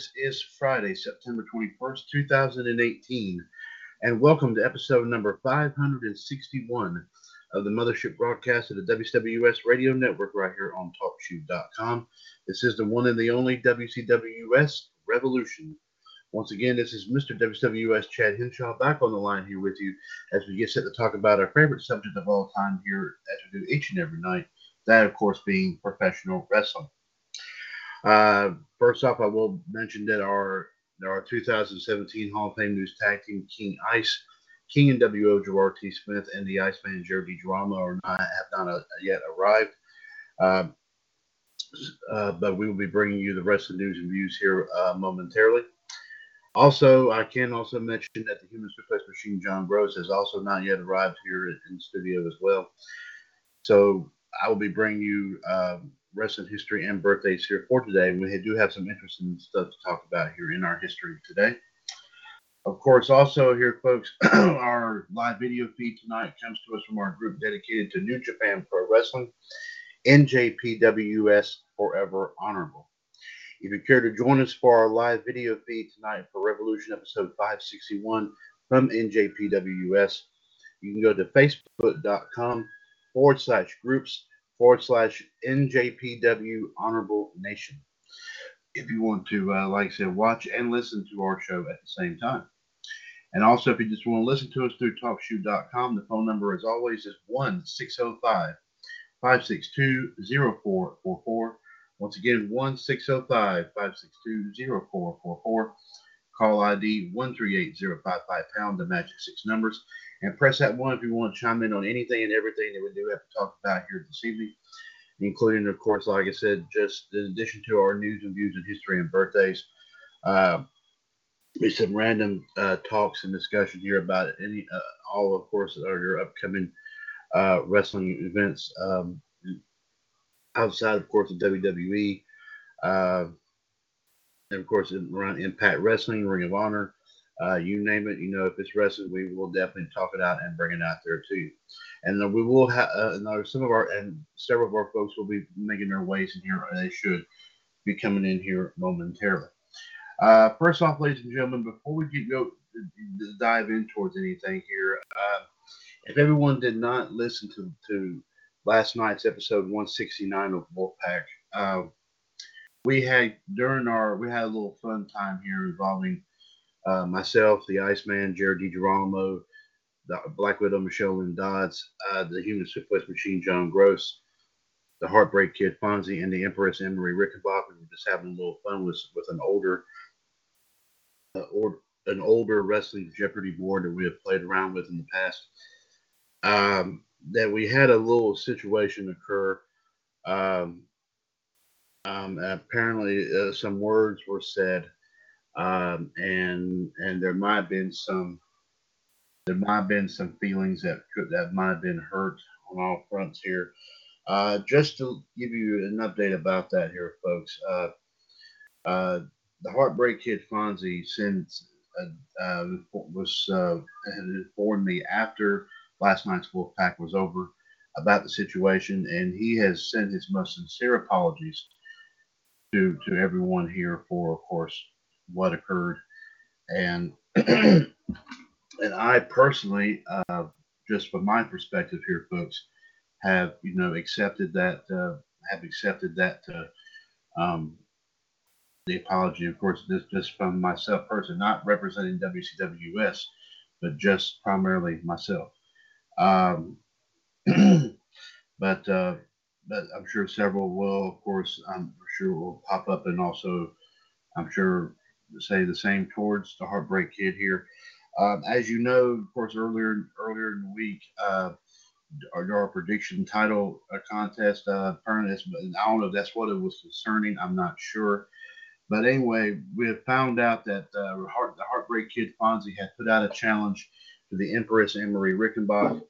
This is Friday, September 21st, 2018, and welcome to episode number 561 of the Mothership broadcast of the WCWUS Radio Network right here on TalkShoe.com. This is the one and the only WCWUS Revolution. Once again, this is Mr. WCWUS Chad Henshaw back on the line here with you as we get set to talk about our favorite subject of all time here, as we do each and every night. That, of course, being professional wrestling. Uh, first off, I will mention that our our 2017 Hall of Fame News Tag Team King Ice, King and WO Gerard T. Smith, and the Iceman Jared Drama are not have not uh, yet arrived. Uh, uh, but we will be bringing you the rest of the news and views here uh, momentarily. Also, I can also mention that the Human Suplex Machine John Gross has also not yet arrived here in studio as well. So I will be bringing you um, wrestling history and birthdays here for today. We do have some interesting stuff to talk about here in our history today. Of course, also here, folks, our live video feed tonight comes to us from our group dedicated to New Japan Pro Wrestling, NJPWUS Forever Honorable. If you care to join us for our live video feed tonight for Revolution episode 561 from NJPWUS, you can go to facebook.com forward slash groups forward slash NJPW Honorable Nation. If you want to, uh, like I said, watch and listen to our show at the same time. And also, if you just want to listen to us through TalkShoe.com, the phone number, as always, is 1 605 562 0444. Once again, 1 605 562 0444. Call ID 138055 pound, the magic six numbers and press that one if you want to chime in on anything and everything that we do have to talk about here this evening, including, of course, like I said, just in addition to our news and views and history and birthdays, uh, some random uh, talks and discussion here about any, uh, all, of course, are your upcoming uh, wrestling events um, outside, of course, of WWE. And of course, around Impact Wrestling, Ring of Honor, uh, you name it, you know, if it's wrestling, we will definitely talk it out and bring it out there too. And then we will have uh, some of our and several of our folks will be making their ways in here. They should be coming in here momentarily. Uh, first off, ladies and gentlemen, before we get go dive in towards anything here, uh, if everyone did not listen to to last night's episode 169 of Wolfpack, uh, we had during our we had a little fun time here involving uh, myself, the Iceman, Jared DiGirolamo, the Black Widow, Michelle Lynn Dodds, uh, the Human Suplex Machine, John Gross, the Heartbreak Kid, Fonzie, and the Empress, Emery Rickenbach. We were just having a little fun with, with an older uh, or an older wrestling Jeopardy board that we have played around with in the past. Um, that we had a little situation occur. Um, um, apparently, uh, some words were said um, and and there might have been some there might have been some feelings that could that might have been hurt on all fronts here. Uh, just to give you an update about that here, folks. Uh, uh, the Heartbreak Kid Fonzie sent uh, uh, was uh, informed me after last night's Wolfpack was over about the situation, and he has sent his most sincere apologies to to everyone here for, of course, what occurred, and and I personally, uh, just from my perspective here, folks, have you know accepted that uh, have accepted that uh, um, the apology. Of course, this just from myself personally, not representing WCWUS, but just primarily myself. Um, but uh, but I'm sure several will, of course, I'm sure will pop up, and also I'm sure say the same towards the Heartbreak Kid here. Um, as you know, of course, earlier earlier in the week, uh, our, our prediction title uh, contest, uh, I don't know if that's what it was concerning. I'm not sure. But anyway, we have found out that uh, Heart, the Heartbreak Kid Fonzie had put out a challenge to the Empress Emery Rickenbach,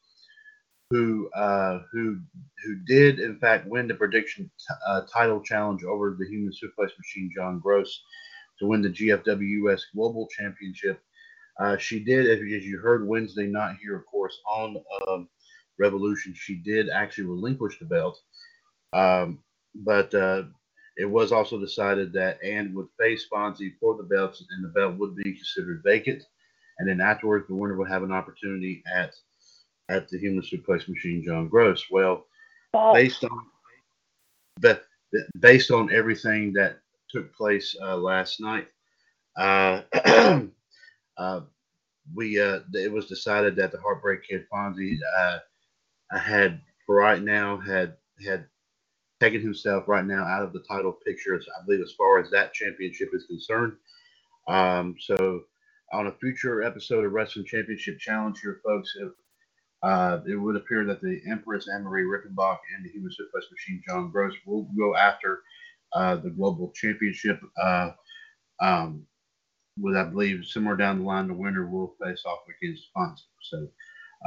who uh, who who did in fact win the prediction t- uh, title challenge over the Human Suplex Machine John Gross to win the GFW US Global Championship. Uh, she did, as, you heard Wednesday not here, of course, on um, Revolution, she did actually relinquish the belt. Um, but uh, it was also decided that Ann would face Fonzie for the belts, and the belt would be considered vacant. And then afterwards, the winner would have an opportunity at at the Human Suplex Machine, John Gross. Well, oh. based on but based on everything that took place uh, last night, uh, uh, we uh, it was decided that the Heartbreak Kid Fonzie uh, had for right now had had taken himself right now out of the title picture. I believe as far as that championship is concerned. Um, so on a future episode of Wrestling Championship Challenge here, folks, if, uh, it would appear that the Empress Anne-Marie Rickenbach and the Human Suplex Machine John Gross will go after uh, the Global Championship. Uh, um, with I believe somewhere down the line, the winner will face off against Fonzie. So,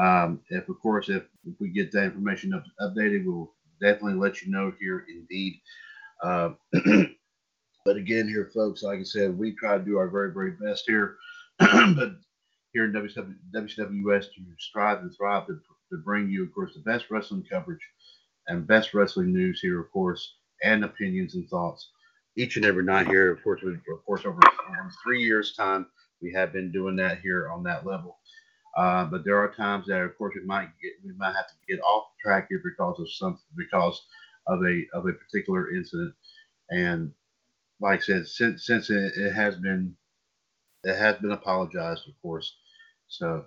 um, if of course if, if we get that information up, updated, we'll definitely let you know here. Indeed. Uh, but again, here, folks, like I said, we try to do our very, very best here. but here in WW, WWS, to strive and thrive to, to bring you, of course, the best wrestling coverage and best wrestling news here, of course, and opinions and thoughts each and every night here. Of course, we, of course, over, over three years' time, we have been doing that here on that level. Uh, but there are times that, of course, we might get we might have to get off track here because of something because of a of a particular incident. And like I said, since since it, it has been it has been apologized, of course. So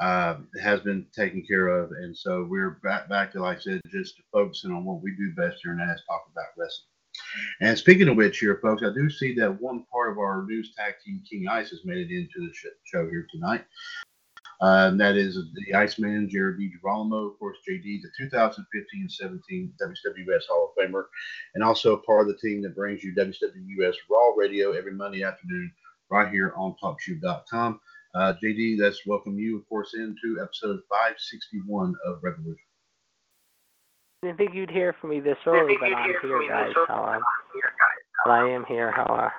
uh, has been taken care of, and so we're back back to like I said, just focusing on what we do best here, and that is talk about wrestling. And speaking of which, here, folks, I do see that one part of our news tag team, King Ice, has made it into the show here tonight. Uh, and that is the Iceman, Jared DiGirolamo, of course, JD, the 2015-17 WWS Hall of Famer, and also a part of the team that brings you WWS Raw Radio every Monday afternoon right here on TalkShoe.com. Uh, JD, let's welcome you, of course, into episode 561 of Revolution. I didn't think you'd hear from me this early, but I'm here, guys. How, but I am here. How,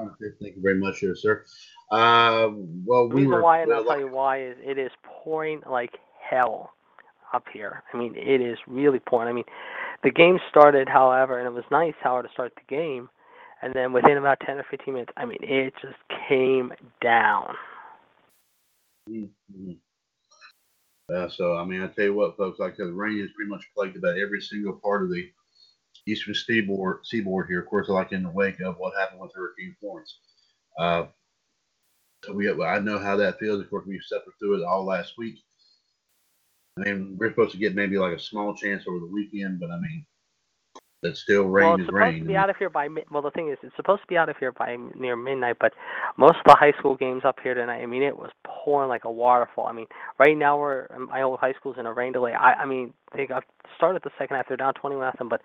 Okay, thank you very much, here, sir. Uh, well, the reason were, why, and I'll tell you why, is it is pouring like hell up here. I mean, it is really pouring. I mean, the game started, however, and it was nice, however, to start the game, and then within about 10 or 15 minutes, I mean, it just came down. Mm-hmm. So, I mean, I tell you what, folks, like the rain has pretty much plagued about every single part of the eastern seaboard, seaboard here. Of course, like in the wake of what happened with Hurricane Florence. Uh, so we, I know how that feels. Of course, we suffered through it all last week. I mean, we're supposed to get maybe like a small chance over the weekend, but I mean, that still rain well, it's supposed rain. to be out of here by well. The thing is, it's supposed to be out of here by near midnight. But most of the high school games up here tonight, I mean, it was pouring like a waterfall. I mean, right now we're um, my old high school's in a rain delay. I, I mean, they got started the second half. They're down twenty one nothing, but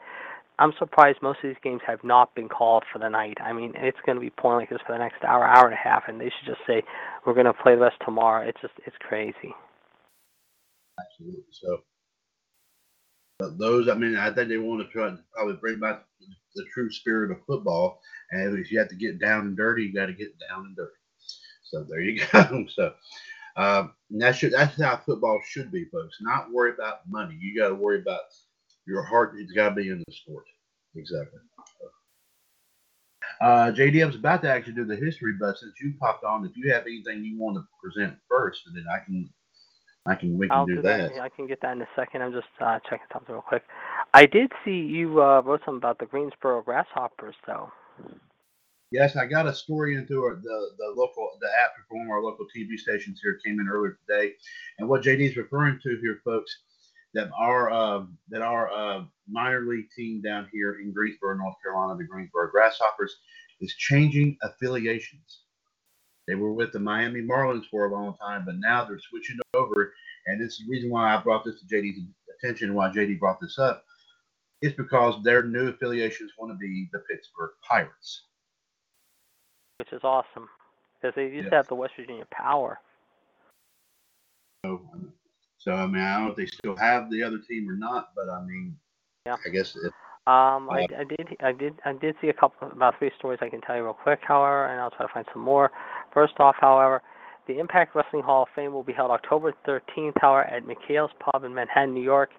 I'm surprised most of these games have not been called for the night. I mean, it's going to be pouring like this for the next hour, hour and a half, and they should just say we're going to play the rest tomorrow. It's just it's crazy. Absolutely. So but those, I mean, I think they want to try to probably bring back the true spirit of football. And if you have to get down and dirty, you got to get down and dirty. So there you go. so um, that should that's how football should be, folks. Not worry about money. You got to worry about your heart. It's got to be in the sport. Exactly. Uh, JD, I was about to actually do the history, but since you popped on, if you have anything you want to present first, then I can I can we can I'll do, that. that. I can get that in a second. I'm just uh, checking something real quick. I did see you uh, wrote something about the Greensboro Grasshoppers, though. Yes, I got a story into our, the the local the app from our local TV stations here came in earlier today, and what JD is referring to here, folks, that our uh, that our uh, minor league team down here in Greensboro, North Carolina, the Greensboro Grasshoppers, is changing affiliations. They were with the Miami Marlins for a long time, but now they're switching over. And this is the reason why I brought this to JD's attention, why JD brought this up, is because their new affiliations want to be the Pittsburgh Pirates. Which is awesome, because they used yes. to have the West Virginia Power. So, so, I mean, I don't know if they still have the other team or not, but I mean, yeah. I guess if um, I, I did, I did, I did see a couple, about three stories I can tell you real quick, however, and I'll try to find some more. First off, however, the Impact Wrestling Hall of Fame will be held October 13th, however, at McHale's Pub in Manhattan, New York.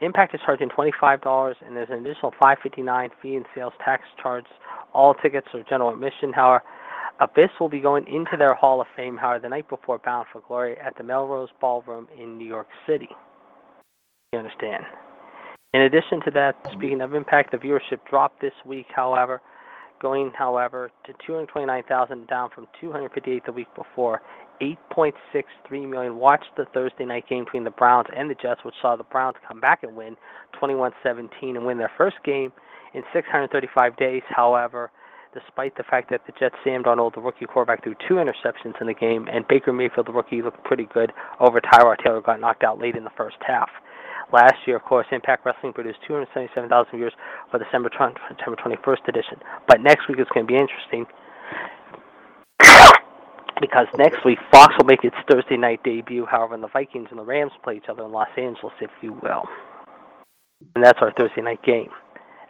Impact is charging $25, and there's an additional $5.59 fee and sales tax charge. All tickets are general admission. However, Abyss will be going into their Hall of Fame, however, the night before Bound for Glory at the Melrose Ballroom in New York City. You understand? In addition to that, speaking of impact, the viewership dropped this week, however, going, however, to 229,000, down from 258 the week before. 8.63 million watched the Thursday night game between the Browns and the Jets, which saw the Browns come back and win 21-17 and win their first game in 635 days. However, despite the fact that the Jets Sam Darnold, the rookie quarterback, threw two interceptions in the game, and Baker Mayfield, the rookie, looked pretty good over Tyrod Taylor, got knocked out late in the first half. Last year, of course, Impact Wrestling produced 277,000 viewers for the December, December 21st edition. But next week is going to be interesting because next week Fox will make its Thursday night debut. However, the Vikings and the Rams play each other in Los Angeles, if you will. And that's our Thursday night game.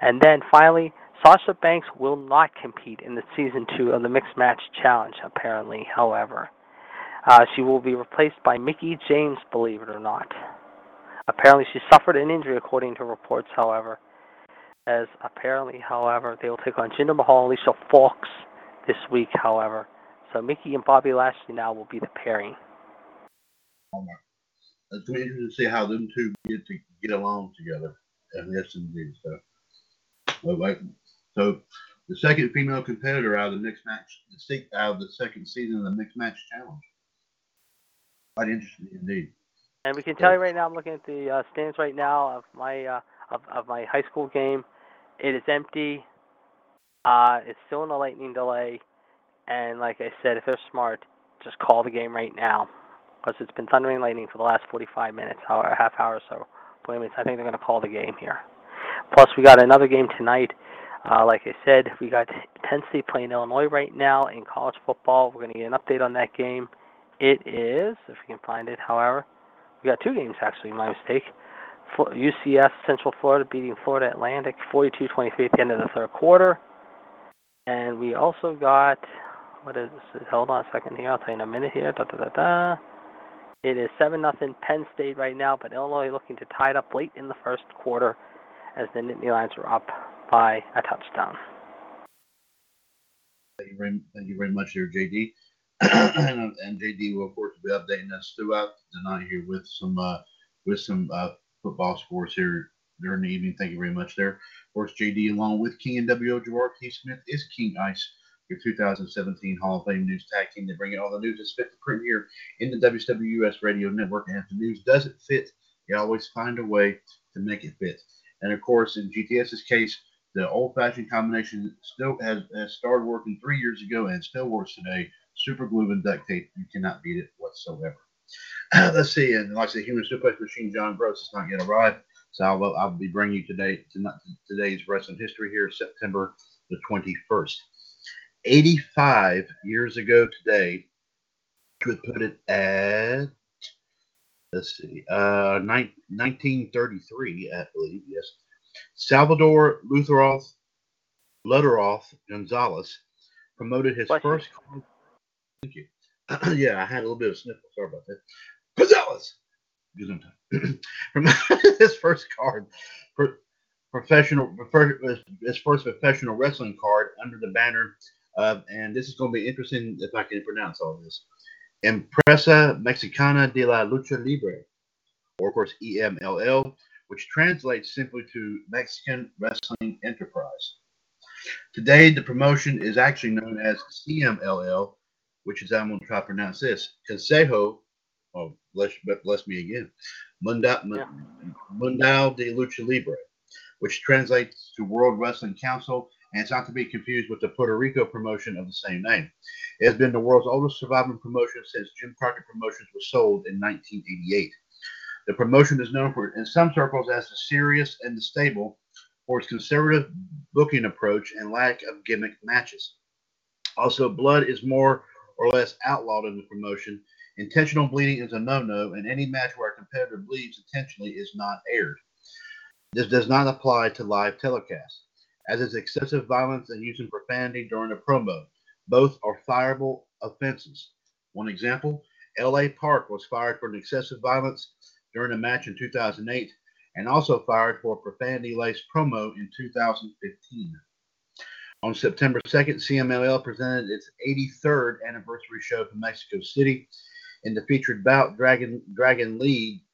And then finally, Sasha Banks will not compete in the season two of the Mixed Match Challenge, apparently, however. Uh, she will be replaced by Mickie James, believe it or not. Apparently, she suffered an injury, according to reports, however. As apparently, however, they will take on Jinder Mahal and Alicia Fox this week, however. So Mickie and Bobby Lashley now will be the pairing. It's going to be interesting to see how them two get to get along together. And yes, indeed. So, so the second female competitor out of the mixed match, the out of the second season of the mixed match challenge. Quite interesting indeed. And we can tell you right now, I'm looking at the uh, stands right now of my uh, of, of my high school game. It is empty. Uh, it's still in a lightning delay. And like I said, if they're smart, just call the game right now, because it's been thundering lightning for the last 45 minutes, hour, half hour or so. But I think they're going to call the game here. Plus, we got another game tonight. Uh, like I said, we got Penn State playing Illinois right now in college football. We're going to get an update on that game. It is, if we can find it, however, we got two games actually, my mistake. UCF Central Florida beating Florida Atlantic 42-23 at the end of the third quarter. And we also got what is this? Hold on a second here. I'll tell you in a minute here. Da, da, da, da. It is 7 nothing Penn State right now, but Illinois looking to tie it up late in the first quarter as the Nittany Lions are up by a touchdown. Thank you very, thank you very much there, JD. and, uh, and, JD will, of course, be updating us throughout the night here with some uh, with some uh, football scores here during the evening. Thank you very much there. Of course, JD, along with King and WO Gerard T. Smith, is King Ice your 2017 Hall of Fame News Tag Team. They bring you all the news that's fit to print here in the WWS Radio Network. And if the news doesn't fit, you always find a way to make it fit. And of course, in GTS's case, the old-fashioned combination still has, has started working three years ago and still works today. Super glue and duct tape. You cannot beat it whatsoever. Let's see. And like I said, Human Suplex Machine John Gross has not yet arrived. So I'll, I'll be bringing you today today's wrestling history here, September the 21st. 85 years ago today, could put it at, let's see, uh, 1933, I believe, yes. Salvador Lutteroth, Lutteroth Gonzalez promoted his first. Thank you. yeah, I had a little bit of sniffle. Sorry about that. Gonzalez! From his first card, professional, his first professional wrestling card under the banner uh, and this is going to be interesting if I can pronounce all this. Empresa Mexicana de la Lucha Libre, or of course EMLL, which translates simply to Mexican Wrestling Enterprise. Today, the promotion is actually known as CMLL, which is I'm going to try to pronounce this Consejo. Oh, bless, bless me again. Mundial, yeah. Mundial de Lucha Libre, which translates to World Wrestling Council and it's not to be confused with the Puerto Rico promotion of the same name. It has been the world's oldest surviving promotion since Jim Crockett Promotions was sold in 1988. The promotion is known for, in some circles as the serious and the stable for its conservative booking approach and lack of gimmick matches. Also, blood is more or less outlawed in the promotion. Intentional bleeding is a no-no, and any match where a competitor bleeds intentionally is not aired. This does not apply to live telecasts as is excessive violence and using profanity during a promo. Both are fireable offenses. One example L.A. Park was fired for excessive violence during a match in 2008 and also fired for a profanity laced promo in 2015. On September 2nd, CMLL presented its 83rd anniversary show from Mexico City. In the featured bout, Dragon Dragon Lee,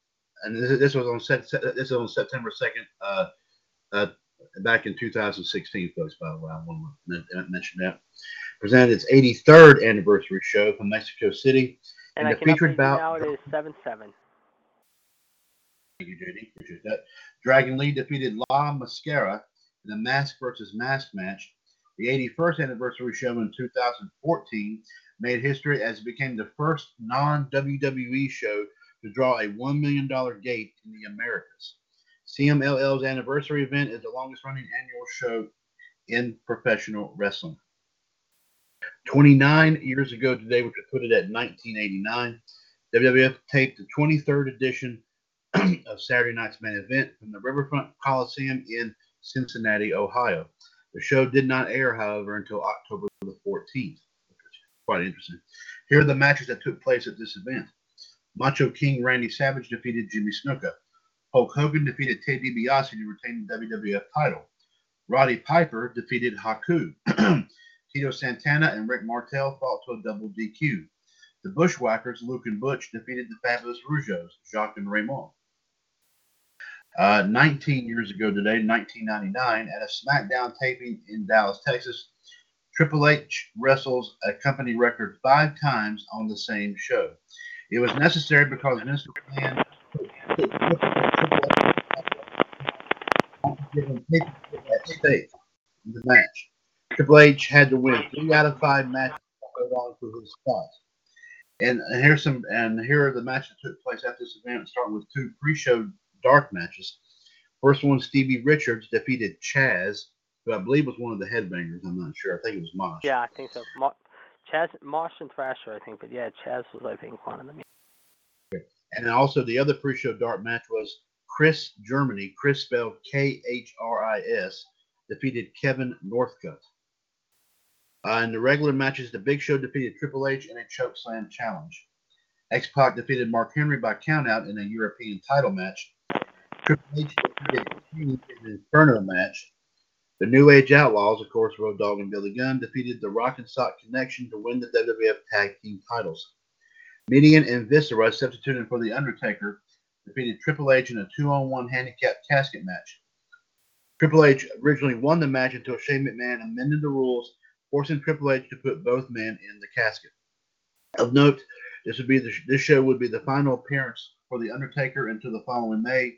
and this, this was on this was on September 2nd, uh, uh, back in 2016, folks. By the way, I want to mention that presented its 83rd anniversary show from Mexico City. And the featured bout, now it is seven seven. Thank you, JD. Appreciate that. Dragon Lee defeated La Mascara in a mask versus mask match the 81st anniversary show in 2014 made history as it became the first non WWE show to draw a $1 million gate in the Americas. CMLL's anniversary event is the longest running annual show in professional wrestling. 29 years ago today, which would put it at 1989, WWF taped the 23rd edition of Saturday Night's Main Event from the Riverfront Coliseum in Cincinnati, Ohio. The show did not air, however, until October the 14th, which is quite interesting. Here are the matches that took place at this event. Macho King Randy Savage defeated Jimmy Snuka. Hulk Hogan defeated Ted DiBiase to retain the WWF title. Roddy Piper defeated Haku. Tito Santana and Rick Martel fought to a double DQ. The Bushwhackers, Luke and Butch, defeated the Fabulous Rougeaus, Jacques and Raymond. Uh, 19 years ago today, 1999, at a SmackDown taping in Dallas, Texas, Triple H wrestles a company record five times on the same show. It was necessary because Vince McMahon stake in the match. Triple H had to win three out of five matches to hold on to his spot. And, and here's some and here are the matches that took place at this event, starting with two pre-show dark matches. First one, Stevie Richards defeated Chaz, who I believe was one of the headbangers. I'm not sure. I think it was Mosh. Yeah, I think so. Mo- Chaz, Mosh and Thrasher, I think. But yeah, Chaz was, I think, one of them. And also the other pre-show dark match was Chris Germany, Chris spelled K H R I S, defeated Kevin Northcutt. Uh, in the regular matches, the Big Show defeated Triple H in a choke slam challenge. X Pac defeated Mark Henry by countout in a European title match. Triple H in an Inferno match. The New Age Outlaws, of course, Road Dogg and Billy Gunn, defeated the Rock and Sock Connection to win the WWF Tag Team titles. Mideon and Viscera, substituted for The Undertaker, defeated Triple H in a two on one handicap casket match. Triple H originally won the match until Shane McMahon amended the rules, forcing Triple H to put both men in the casket. Of note, this would be the, this show would be the final appearance for The Undertaker until the following May,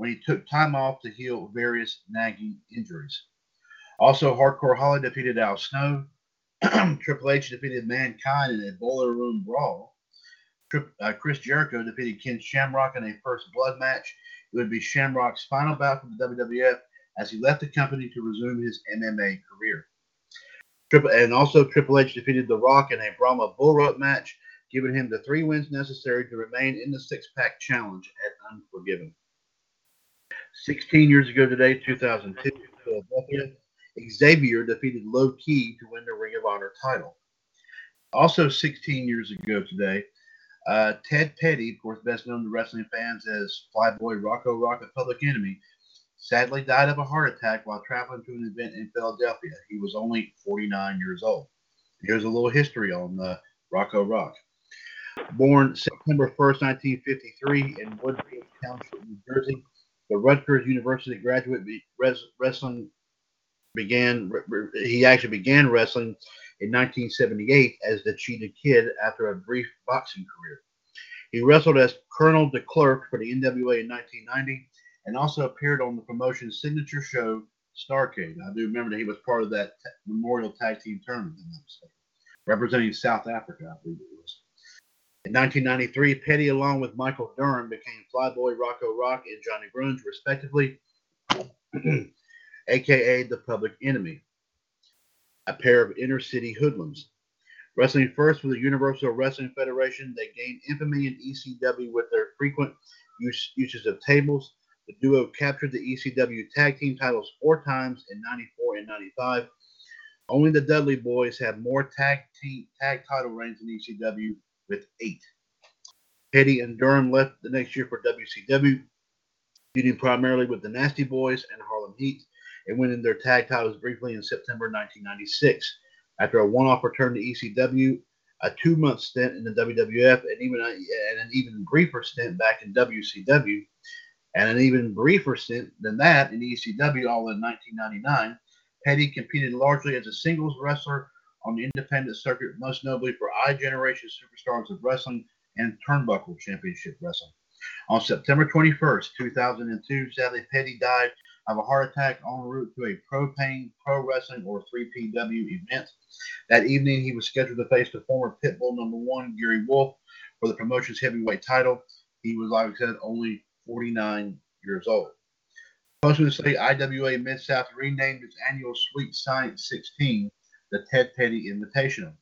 when he took time off to heal various nagging injuries. Also, Hardcore Holly defeated Al Snow. Triple H defeated Mankind in a Boiler Room Brawl. Uh, Chris Jericho defeated Ken Shamrock in a First Blood match. It would be Shamrock's final bout for the WWF as he left the company to resume his MMA career. Triple, and also Triple H defeated The Rock in a Brahma Bull Rope match, giving him the three wins necessary to remain in the six pack challenge at Unforgiven. 16 years ago today, 2002, Philadelphia, Xavier defeated Low Ki to win the Ring of Honor title. Also, 16 years ago today, uh, Ted Petty, of course, best known to wrestling fans as Flyboy Rocco Rocket Public Enemy, sadly died of a heart attack while traveling to an event in Philadelphia. He was only 49 years old. Here's a little history on uh, Rocco Rock. Born September 1st, 1953, in Woodfield Township, New Jersey, the Rutgers University graduate wrestling began. He actually began wrestling in 1978 as the Cheetah Kid after a brief boxing career. He wrestled as Colonel DeClerc for the NWA in 1990 and also appeared on the promotion's signature show, Starcade. I do remember that he was part of that Memorial Tag Team Tournament, representing South Africa, I believe it was. In 1993, Petty, along with Michael Durham, became Flyboy Rocco Rock and Johnny Grunge, respectively, aka the Public Enemy, a pair of inner city hoodlums. Wrestling first for the Universal Wrestling Federation, they gained infamy in ECW with their frequent use, uses of tables. The duo captured the ECW tag team titles four times in 94 and 95. Only the Dudley Boys have more tag team tag title reigns in ECW with eight. Petty and Durham left the next year for WCW, feuding primarily with the Nasty Boys and Harlem Heat, and winning their tag titles briefly in September 1996. After a one-off return to ECW, a two-month stint in the WWF, and even a, and an even briefer stint back in WCW, and an even briefer stint than that in ECW, all in 1999. Petty competed largely as a singles wrestler on the independent circuit, most notably for I Generation Superstars of Wrestling and Turnbuckle Championship Wrestling. On September 21st, 2002, sadly, Petty died of a heart attack en route to a Pro-Pain Pro Wrestling or 3PW event. That evening, he was scheduled to face the former Pitbull number one, Gary Wolfe, for the promotion's heavyweight title. He was, like I said, only 49 years old. Posthumously, IWA Mid South renamed its annual Sweet Science 16 the Ted Petty Invitational,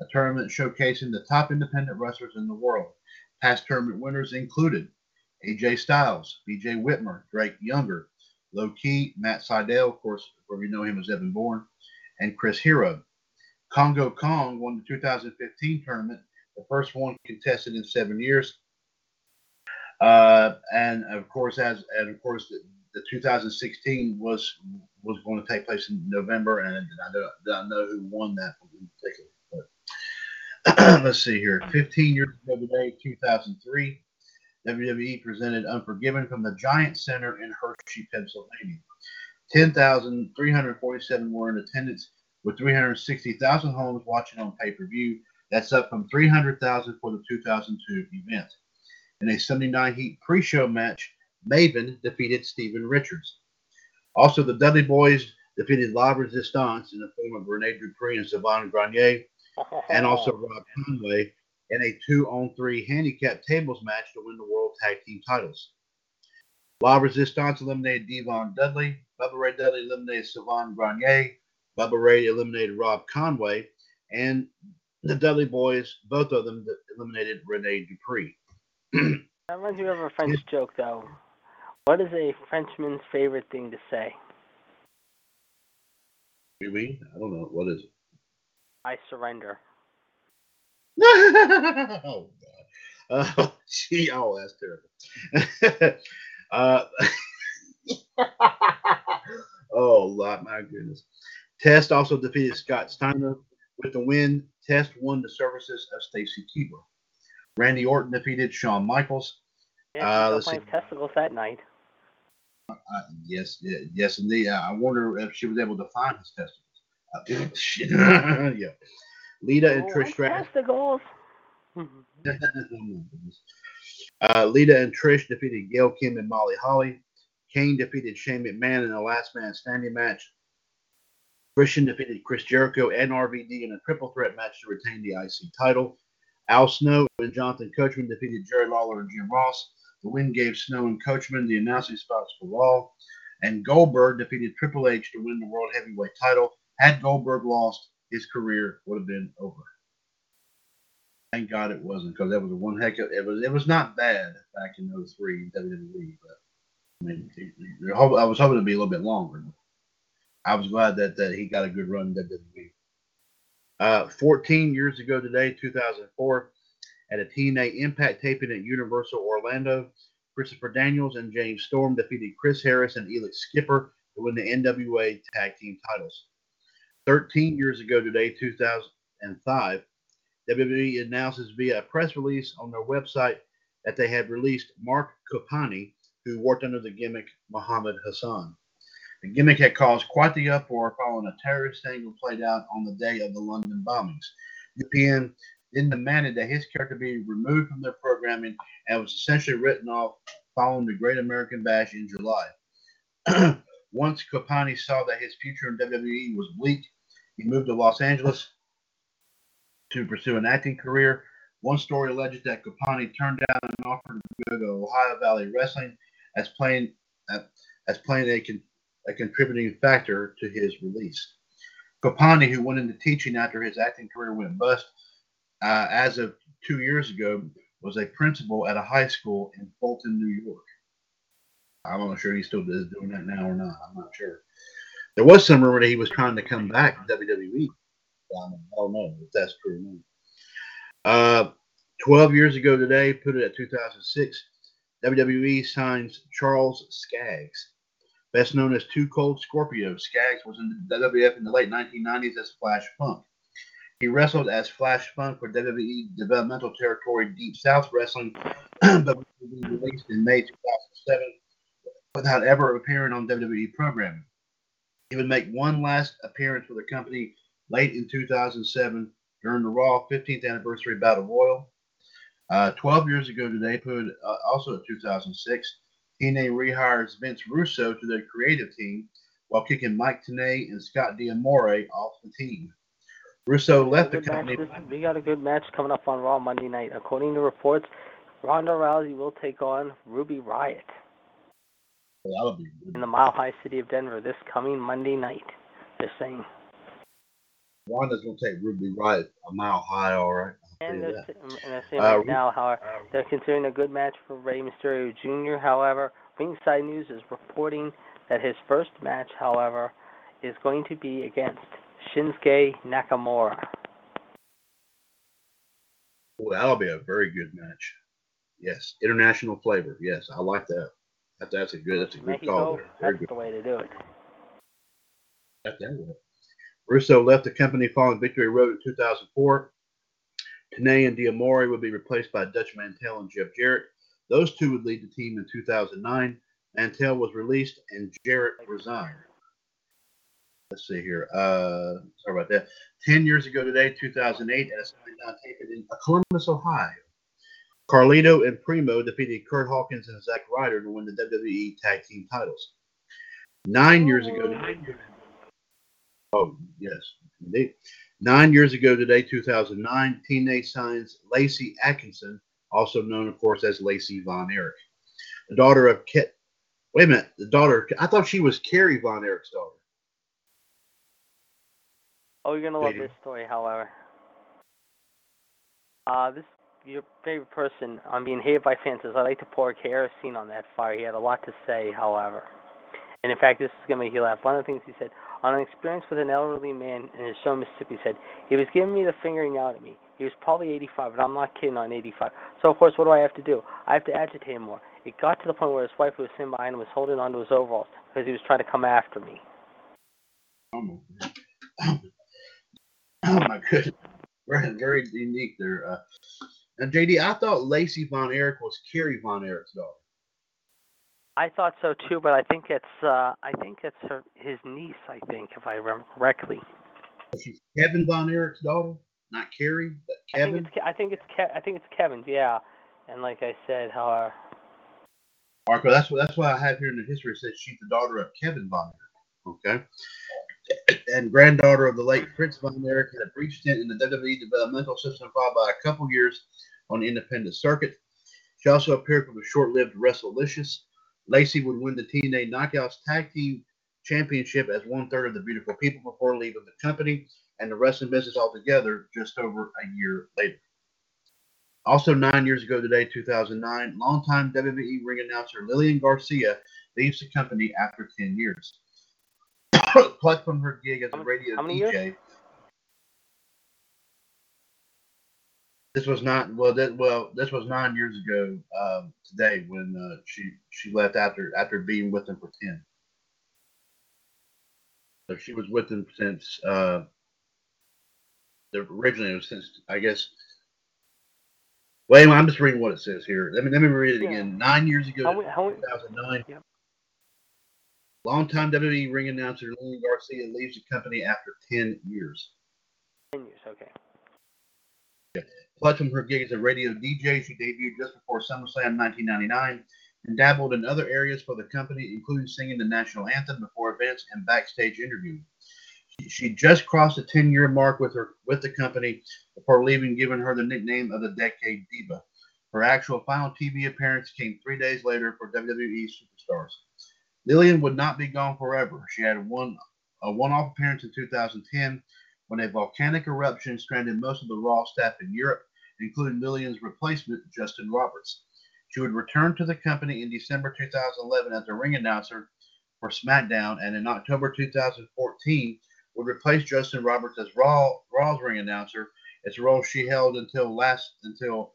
a tournament showcasing the top independent wrestlers in the world. Past tournament winners included AJ Styles, BJ Whitmer, Drake Younger, Low Ki, Matt Sydal, of course, where we know him as Evan Bourne, and Chris Hero. Kongo Kong won the 2015 tournament, the first one contested in seven years. Uh, and of course, as and of course, the, the 2016 was was going to take place in November, and I don't, I know who won that But let's see here. 15 years ago today, 2003, WWE presented Unforgiven from the Giant Center in Hershey, Pennsylvania. 10,347 were in attendance, with 360,000 homes watching on pay per view. That's up from 300,000 for the 2002 event. In a 79 Heat pre show match, Maven defeated Steven Richards. Also, the Dudley Boys defeated La Resistance in the form of Rene Dupree and Sylvain Grenier, and also Rob Conway in a two on three handicap tables match to win the World Tag Team titles. La Resistance eliminated Devon Dudley, Bubba Ray Dudley eliminated Sylvain Grenier, Bubba Ray eliminated Rob Conway, and the Dudley Boys, both of them eliminated Rene Dupree. that reminds me of a French joke, though. What is a Frenchman's favorite thing to say? Oui, oui. I don't know. What is it? I surrender. oh God. Uh, gee, oh, that's terrible. uh, oh, my goodness. Test also defeated Scott Steiner with the win. Test won the services of Stacy Keibler. Randy Orton defeated Shawn Michaels. Yeah, uh, playing testicles that night. Uh, yes, yes, indeed. I wonder if she was able to find his testicles. Yeah. Lita and Trish Stratus. Testicles. uh, Lita and Trish defeated Gail Kim and Molly Holly. Kane defeated Shane McMahon in a last man standing match. Christian defeated Chris Jericho and RVD in a triple threat match to retain the IC title. Al Snow and Jonathan Coachman defeated Jerry Lawler and Jim Ross. The win gave Snow and Coachman the announcing spots for Raw. And Goldberg defeated Triple H to win the World Heavyweight title. Had Goldberg lost, his career would have been over. Thank God it wasn't, because that was a one heck of it was it was not bad back in 03 WWE, but I mean I was hoping to be a little bit longer. I was glad that, that he got a good run in WWE. Uh, 14 years ago today, 2004, at a TNA Impact taping at Universal Orlando, Christopher Daniels and James Storm defeated Chris Harris and Elix Skipper to win the NWA Tag Team titles. 13 years ago today, 2005, WWE announces via a press release on their website that they had released Marc Copani, who worked under the gimmick Muhammad Hassan. The gimmick had caused quite the uproar following a terrorist angle played out on the day of the London bombings. UPN then demanded that his character be removed from their programming and was essentially written off following the Great American Bash in July. Once Copani saw that his future in WWE was bleak, he moved to Los Angeles to pursue an acting career. One story alleges that Copani turned down an offer to go to Ohio Valley Wrestling as playing uh, as playing a, con, a contributing factor to his release. Copani, who went into teaching after his acting career went bust, uh, as of two years ago, was a principal at a high school in Fulton, New York. I'm not sure he's still doing that now or not. I'm not sure. There was some rumor that he was trying to come back to WWE. I don't know if that's true or not. Uh, 12 years ago today, put it at 2006, WWE signs Charles Skaggs. Best known as Two Cold Scorpio, Skaggs was in the WWF in the late 1990s as Flash Funk. He wrestled as Flash Funk for WWE Developmental Territory Deep South Wrestling, but was released in May 2007 without ever appearing on WWE programming. He would make one last appearance for the company late in 2007 during the Raw 15th anniversary Battle Royal. Uh, 12 years ago today, put uh, also in 2006, TNA rehires Vince Russo to their creative team while kicking Mike Tenay and Scott D'Amore off the team. Russo left the company. Match. We got a good match coming up on Raw Monday night. According to reports, Ronda Rousey will take on Ruby Riott That'll be in the Mile High City of Denver this coming Monday night. They're saying. Ronda's gonna take Ruby Riott a mile high, all right. And they're, and they're saying uh, right now, however, they're considering a good match for Rey Mysterio Jr. However, Ringside News is reporting that his first match, however, is going to be against Shinsuke Nakamura. Well, that'll be a very good match. Yes, international flavor. Yes, I like that. that that's a good. That's a good Mexico, call. There. That's good. the way to do it. That that way. Russo left the company following Victory Road in 2004. Tenay and D'Amore would be replaced by Dutch Mantell and Jeff Jarrett. Those two would lead the team in 2009. Mantell was released and Jarrett resigned. Let's see here. Uh, sorry about that. Ten years ago today, 2008, at a SmackDown taping in Columbus, Ohio, Carlito and Primo defeated Kurt Hawkins and Zack Ryder to win the WWE Tag Team titles. Nine years ago today. Oh, yes, indeed. Nine years ago today, 2009, TNA signs Lacey Adkisson, also known, of course, as Lacey Von Erich, the daughter of Kit. Wait a minute, the daughter. I thought she was Kerry Von Erich's daughter. Oh, you're gonna love this story, however. Uh, this your favorite person on being hated by fans is I like to pour kerosene on that fire. He had a lot to say, however. And in fact, this is gonna make you laugh. One of the things he said on an experience with an elderly man in his show, Mississippi, said he was giving me the fingering out at me. He was probably 85, and I'm not kidding on 85. So of course, what do I have to do? I have to agitate him more. It got to the point where his wife who was sitting behind him was holding onto his overalls because he was trying to come after me. Oh my goodness, very, very unique there. Uh, and JD, I thought Lacey Von Erich was Kerry Von Erich's daughter. I thought so too, but I think it's uh, I think it's her his niece. I think, if I remember correctly. She's Kevin Von Erich's daughter, not Carrie, but Kevin. I think it's I think it's, Ke- I think it's Kevin's. Yeah, and like I said, how. Uh, Marco, that's what that's why I have here in the history. It says she's the daughter of Kevin Von Erich. Okay and granddaughter of the late Prince Von Erich, had a brief stint in the WWE developmental system, followed by a couple years on the independent circuit. She also appeared for the short-lived Wrestlicious. Lacey would win the TNA Knockouts Tag Team Championship as one third of the Beautiful People before leaving the company and the wrestling business altogether just over a year later. Also, nine years ago today, 2009, longtime WWE ring announcer Lillian Garcia leaves the company after 10 years. Plucked from her gig as a radio how many DJ. years? This was not well. That well, this was nine years ago um, today when uh, she she left after after being with him for ten. So she was with him since uh, the originally it was since I guess. Wait, I'm just reading what it says here. Let me let me read it Yeah. again. Nine years ago, How how many- 2009. Yep. Longtime WWE ring announcer Lillian Garcia leaves the company after 10 years. ten years. Okay. Plucked from her gig as a radio DJ, she debuted just before SummerSlam 1999 and dabbled in other areas for the company, including singing the national anthem before events and backstage interviews. She, she just crossed the 10-year mark with her with the company before leaving, giving her the nickname of the Decade Diva. Her actual final TV appearance came three days later for WWE Superstars. Lillian would not be gone forever. She had one a one-off appearance in 2010 when a volcanic eruption stranded most of the Raw staff in Europe, including Lillian's replacement, Justin Roberts. She would return to the company in December 2011 as a ring announcer for SmackDown, and in October 2014 would replace Justin Roberts as Raw Raw's ring announcer. It's a role she held until last until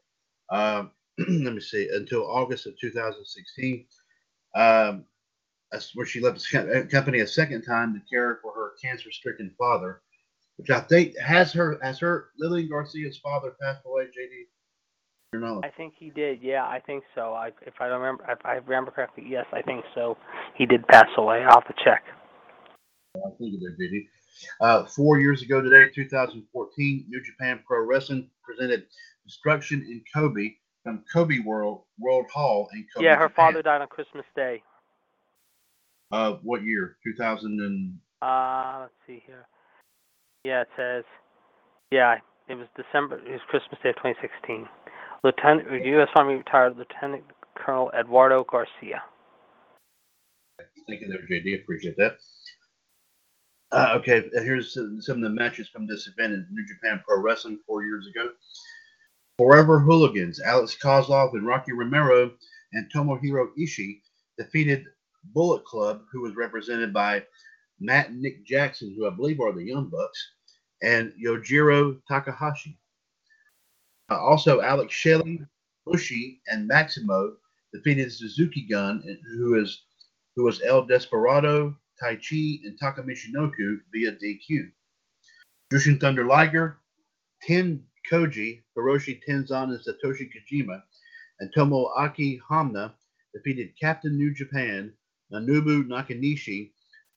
Um, let me see, until August of 2016, um, where she left the company a second time to care for her cancer-stricken father, which I think has her has her Lillian Garcia's father passed away. JD? I think he did. Yeah, I think so. I, if I remember, if I remember correctly, yes, I think so. He did pass away. I'll have to check. I think it did, JD. Uh, four years ago today, 2014, New Japan Pro Wrestling presented Destruction in Kobe from Kobe World World Hall in Kobe. Yeah, her Japan. father died on Christmas Day. Uh, what year? 2000 and Uh, let's see here. Yeah, it says. Yeah, it was December. It was Christmas Day of 2016. Lieutenant U.S. Army retired Lieutenant Colonel Eduardo Garcia. Thank you there, JD. Appreciate that. Uh, okay, here's some of the matches from this event in New Japan Pro Wrestling four years ago. Forever Hooligans, Alex Kozlov and Rocky Romero and Tomohiro Ishii defeated Bullet Club, who was represented by Matt and Nick Jackson, who I believe are the Young Bucks, and Yujiro Takahashi. Uh, also, Alex Shelley, Bushi, and Maximo defeated Suzuki Gun, who is who was El Desperado, Tai Chi, and Takamichinoku via DQ. Jushin Thunder Liger, Ten Koji, Hiroshi Tenzan, and Satoshi Kojima, and Tomoaki Honma defeated Captain New Japan, Manabu Nakanishi,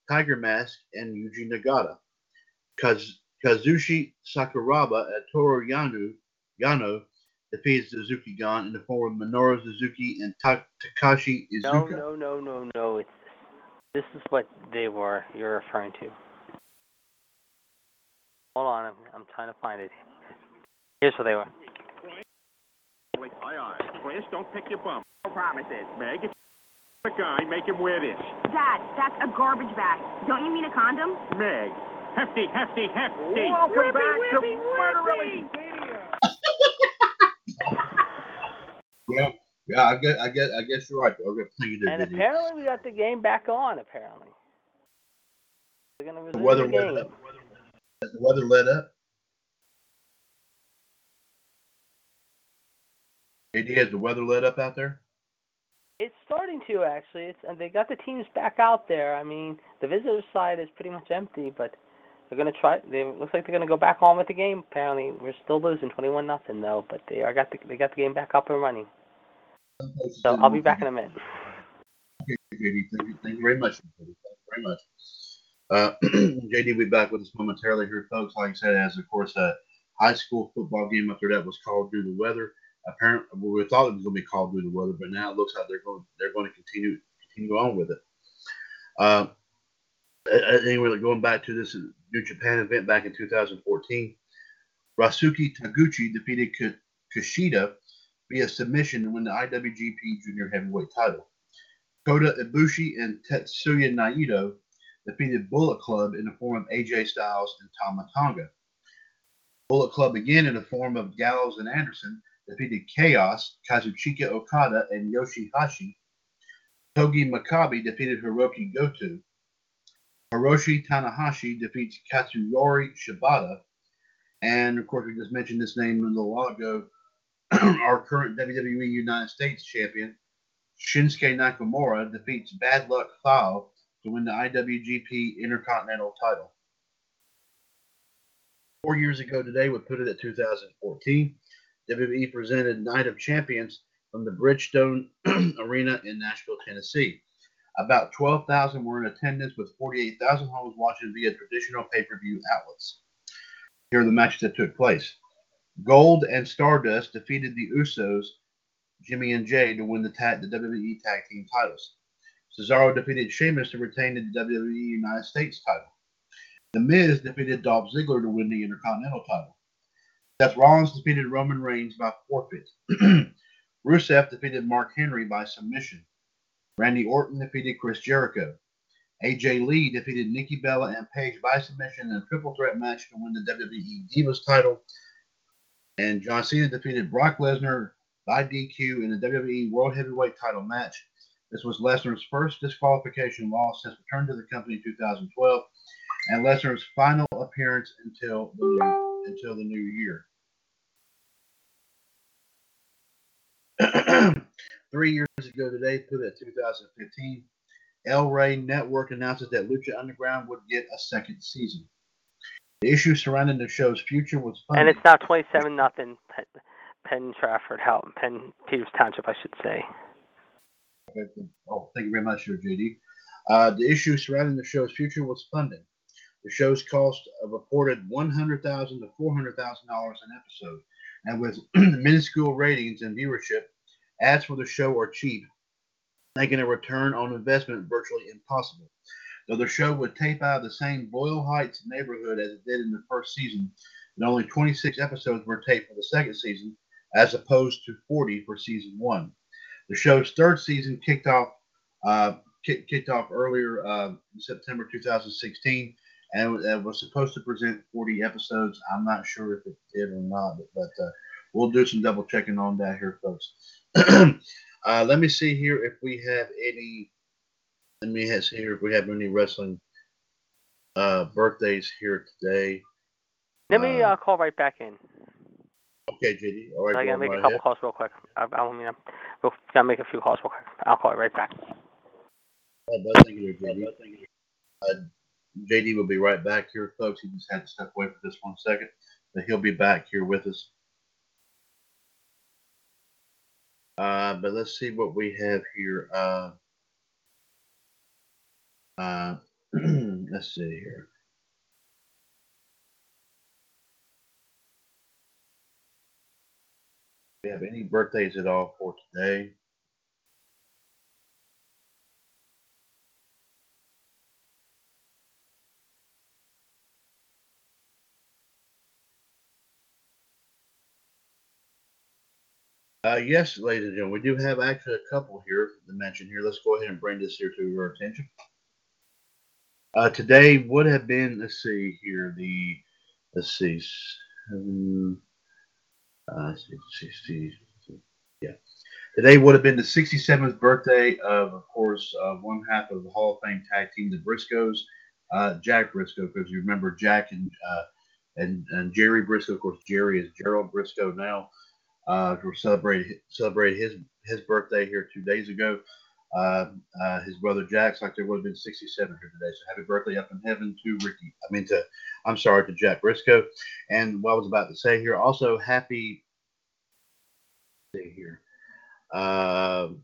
Tiger Mask, and Yuji Nagata. Kaz- Kazushi Sakuraba and Toru Yano, Yano defeated Suzuki Gun in the form of Minoru Suzuki and Ta- Takashi No, Izuka. no, no, no, no. It's this is what they were. You're referring to. Hold on, I'm, I'm trying to find it. Here's what they were. Aye, aye. Chris, don't pick your bum. No promises. Meg, if a guy, make him wear this. Dad, that's a garbage bag. Don't you mean a condom? Meg. Hefty, hefty, hefty. Welcome back to Murderelli Yeah, yeah, I guess, I guess, I guess you're right. Okay, thank you, And Diddy. apparently we got the game back on. Apparently. We're gonna The resume weather the let game. up. Has the weather let up? JD, has the weather let up out there? It's starting to actually. It's and they got the teams back out there. I mean, the visitor side is pretty much empty, but they're gonna try. They looks like they're gonna go back on with the game. Apparently, we're still losing twenty-one nothing though, but they are got the they got the game back up and running. So I'll be back in a minute. Okay, JD, thank you, thank you very much. Thank you very much. Uh, JD will be back with us momentarily here, folks. Like I said, as of course a high school football game up there that was called due to weather. Apparently, we thought it was going to be called due to weather, but now it looks like they're going they're going to continue continue on with it. Uh, anyway, going back to this New Japan event back in 2014, Ryusuke Taguchi defeated Kushida via submission to win the IWGP Junior Heavyweight title. Kota Ibushi and Tetsuya Naito defeated Bullet Club in the form of AJ Styles and Tama Tonga. Bullet Club again in the form of Gallows and Anderson defeated Chaos, Kazuchika Okada, and Yoshihashi. Togi Makabe defeated Hiroki Goto. Hiroshi Tanahashi defeats Katsuyori Shibata. And of course, we just mentioned this name a little while ago. Our current WWE United States champion, Shinsuke Nakamura, defeats Bad Luck Fale to win the IWGP Intercontinental title. Four years ago today, we put it at 2014. WWE presented Night of Champions from the Bridgestone Arena in Nashville, Tennessee. About 12,000 were in attendance, with 48,000 homes watching via traditional pay per view outlets. Here are the matches that took place. Goldust and Stardust defeated the Usos, Jimmy and Jay, to win the, tag, the WWE Tag Team titles. Cesaro defeated Sheamus to retain the WWE United States title. The Miz defeated Dolph Ziggler to win the Intercontinental title. Seth Rollins defeated Roman Reigns by forfeit. Rusev defeated Mark Henry by submission. Randy Orton defeated Chris Jericho. AJ Lee defeated Nikki Bella and Paige by submission in a triple threat match to win the WWE Divas title. And John Cena defeated Brock Lesnar by DQ in the WWE World Heavyweight title match. This was Lesnar's first disqualification loss since return to the company in 2012, and Lesnar's final appearance until the until the new year. Three years ago today, put at 2015, El Rey Network announces that Lucha Underground would get a second season. The issue surrounding the show's future was And it's now 27 nothing. Penn, Penn Trafford, how Penn Peters Township, I should say. Oh, thank you very much, Sir JD. Uh, the issue surrounding the show's future was funding. The show's cost of a reported 100,000 to four hundred thousand dollars an episode, and with minuscule ratings and viewership, ads for the show are cheap, making a return on investment virtually impossible. Though the show would tape out of the same Boyle Heights neighborhood as it did in the first season, and only 26 episodes were taped for the second season, as opposed to 40 for season one. The show's third season kicked off uh, kick, kicked off earlier uh, in September 2016, and it, was supposed to present 40 episodes. I'm not sure if it did or not, but, but uh, we'll do some double checking on that here, folks. Uh, let me see here if we have any. Let me see here if we have any wrestling uh, birthdays here today. Let me Uh, uh, call right back in. Okay, JD. All right, I go gotta make a couple ahead. calls real quick. I, I mean, I'm, we gotta make a few calls real quick. I'll call you right back. But thank you, JD. Uh, JD will be right back here, folks. He just had to step away for just one second, but he'll be back here with us. Uh, but let's see what we have here. Uh, uh, let's see here. We have any birthdays at all for today? Uh, yes, ladies and gentlemen, we do have actually a couple here to mention here. Let's go ahead and bring this here to your attention. Uh, today would have been, let's see here, the, let's see, seven, uh, let's see, 60, yeah. Today would have been the 67th birthday of, of course, uh, one half of the Hall of Fame tag team, the Briscoes, uh, Jack Briscoe, because you remember Jack and, uh, and, and Jerry Briscoe, of course, Jerry is Gerald Briscoe now uh, who celebrated celebrated his his birthday here two days ago. Uh, uh, his brother Jack's like there would have been 67 here today. So happy birthday up in heaven to Ricky. I mean to I'm sorry to Jack Briscoe. And what I was about to say here, also happy see here. Um,